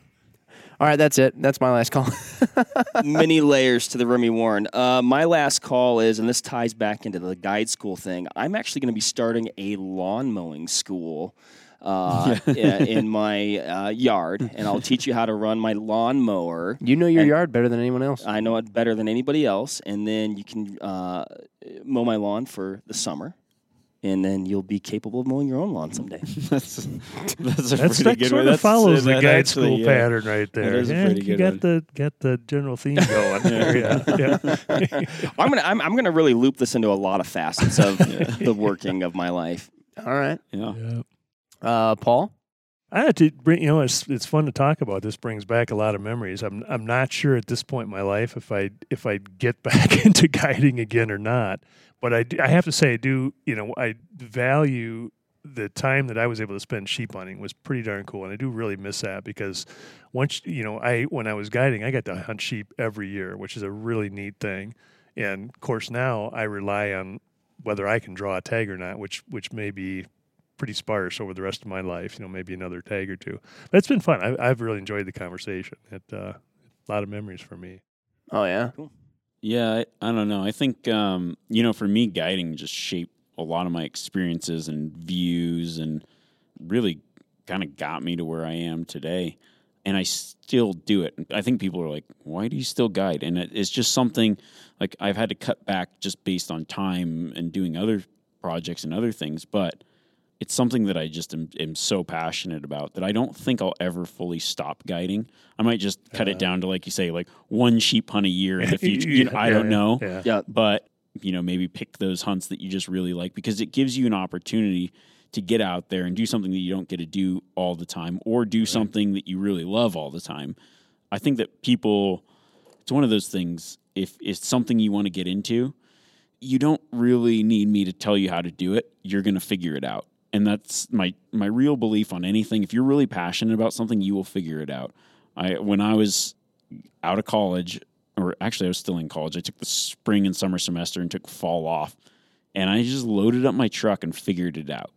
All right, that's it. That's my last call. Many layers to the Remi Warren. Uh, my last call is, and this ties back into the guide school thing. I'm actually going to be starting a lawn mowing school. Uh, i- in my uh, yard, and I'll teach you how to run my lawn mower. you know your yard better than anyone else. I know it better than anybody else, and then you can uh, mow my lawn for the summer, and then you'll be capable of mowing your own lawn someday. That's that's a That's, pretty that good sort one. of That's, follows the that guide actually, school yeah. pattern right there. is a yeah, pretty you got one. the got the general theme going there. Yeah, yeah. I'm gonna I'm, I'm gonna really loop this into a lot of facets of the working of my life. All right, Yeah. yeah. uh, Paul. I had to bring, you know, it's it's fun to talk about. This brings back a lot of memories. I'm I'm not sure at this point in my life if I if I get back into guiding again or not. But I do, I have to say I do. You know, I value the time that I was able to spend sheep hunting was pretty darn cool, and I do really miss that because once you know I when I was guiding, I got to hunt sheep every year, which is a really neat thing. And of course now I rely on whether I can draw a tag or not, which which may be pretty sparse over the rest of my life. You know, maybe another tag or two. But it's been fun. I, I've really enjoyed the conversation. It uh, a lot of memories for me. Oh yeah, Yeah, I, I don't know. I think um, you know, for me, guiding just shaped a lot of my experiences and views, and really kind of got me to where I am today. And I still do it. I think people are like, "Why do you still guide?" And it, it's just something like I've had to cut back just based on time and doing other projects and other things, but it's something that I just am, am so passionate about that I don't think I'll ever fully stop guiding. I might just cut it uh-huh. down to like you say, like one sheep hunt a year in the future. You know, I Yeah, don't yeah, know, Yeah. Yeah, but you know, maybe pick those hunts that you just really like because it gives you an opportunity to get out there and do something that you don't get to do all the time, or do something that you really love all the time. I think that people, it's one of those things. If it's something you want to get into, you don't really need me to tell you how to do it. You're going to figure it out. And that's my my real belief on anything. If you're really passionate about something, you will figure it out. I when I was out of college, or actually I was still in college, I took the spring and summer semester and took fall off, and I just loaded up my truck and figured it out.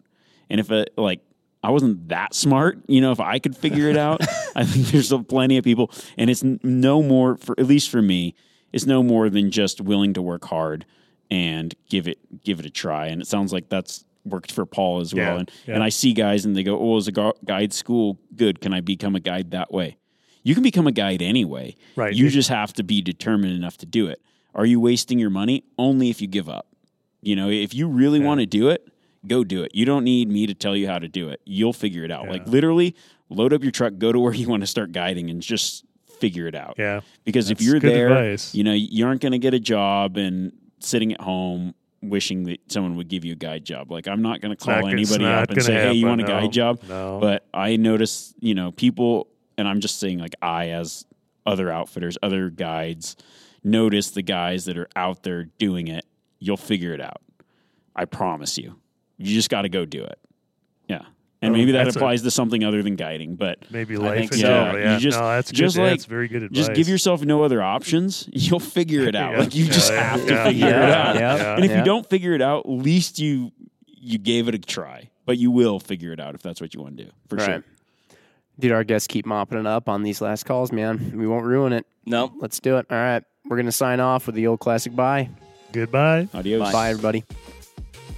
And if it like I wasn't that smart, you know, if I could figure it out, I think there's still plenty of people, and it's no more for at least for me, it's no more than just willing to work hard and give it give it a try. And it sounds like that's worked for Paul as well. Yeah, and yeah. and I see guys and they go, "Oh, is a guide school good? Can I become a guide that way?" You can become a guide anyway. Right. You It- just have to be determined enough to do it. Are you wasting your money? Only if you give up. You know, if you really want to do it, go do it. You don't need me to tell you how to do it. You'll figure it out. Like literally, load up your truck, go to where you want to start guiding, and just figure it out. Yeah. Because if you're there, advice. you know, you aren't going to get a job and sitting at home wishing that someone would give you a guide job. Like I'm not going to call anybody up and say, "Hey, you want a no. guide job?" No. But I notice, you know, people, and I'm just saying, like I as other outfitters, other guides, notice the guys that are out there doing it. You'll figure it out. I promise you. You just got to go do it. Yeah. And maybe that that's a- applies to something other than guiding, but Maybe I life think in so. general. Yeah. You just, no, that's just yeah, like that's very good advice. just give yourself no other options. You'll figure it out. Yeah. Like you just Yeah, have to yeah, figure yeah, it out. yeah, yeah. And if yeah. you don't figure it out, at least you you gave it a try. But you will figure it out if that's what you want to do. For sure. Right. Dude, our guests keep mopping it up on these last calls, man. We won't ruin it. No. Let's do it. All right. We're going to sign off with the old classic bye. Goodbye. Adios. Bye, everybody.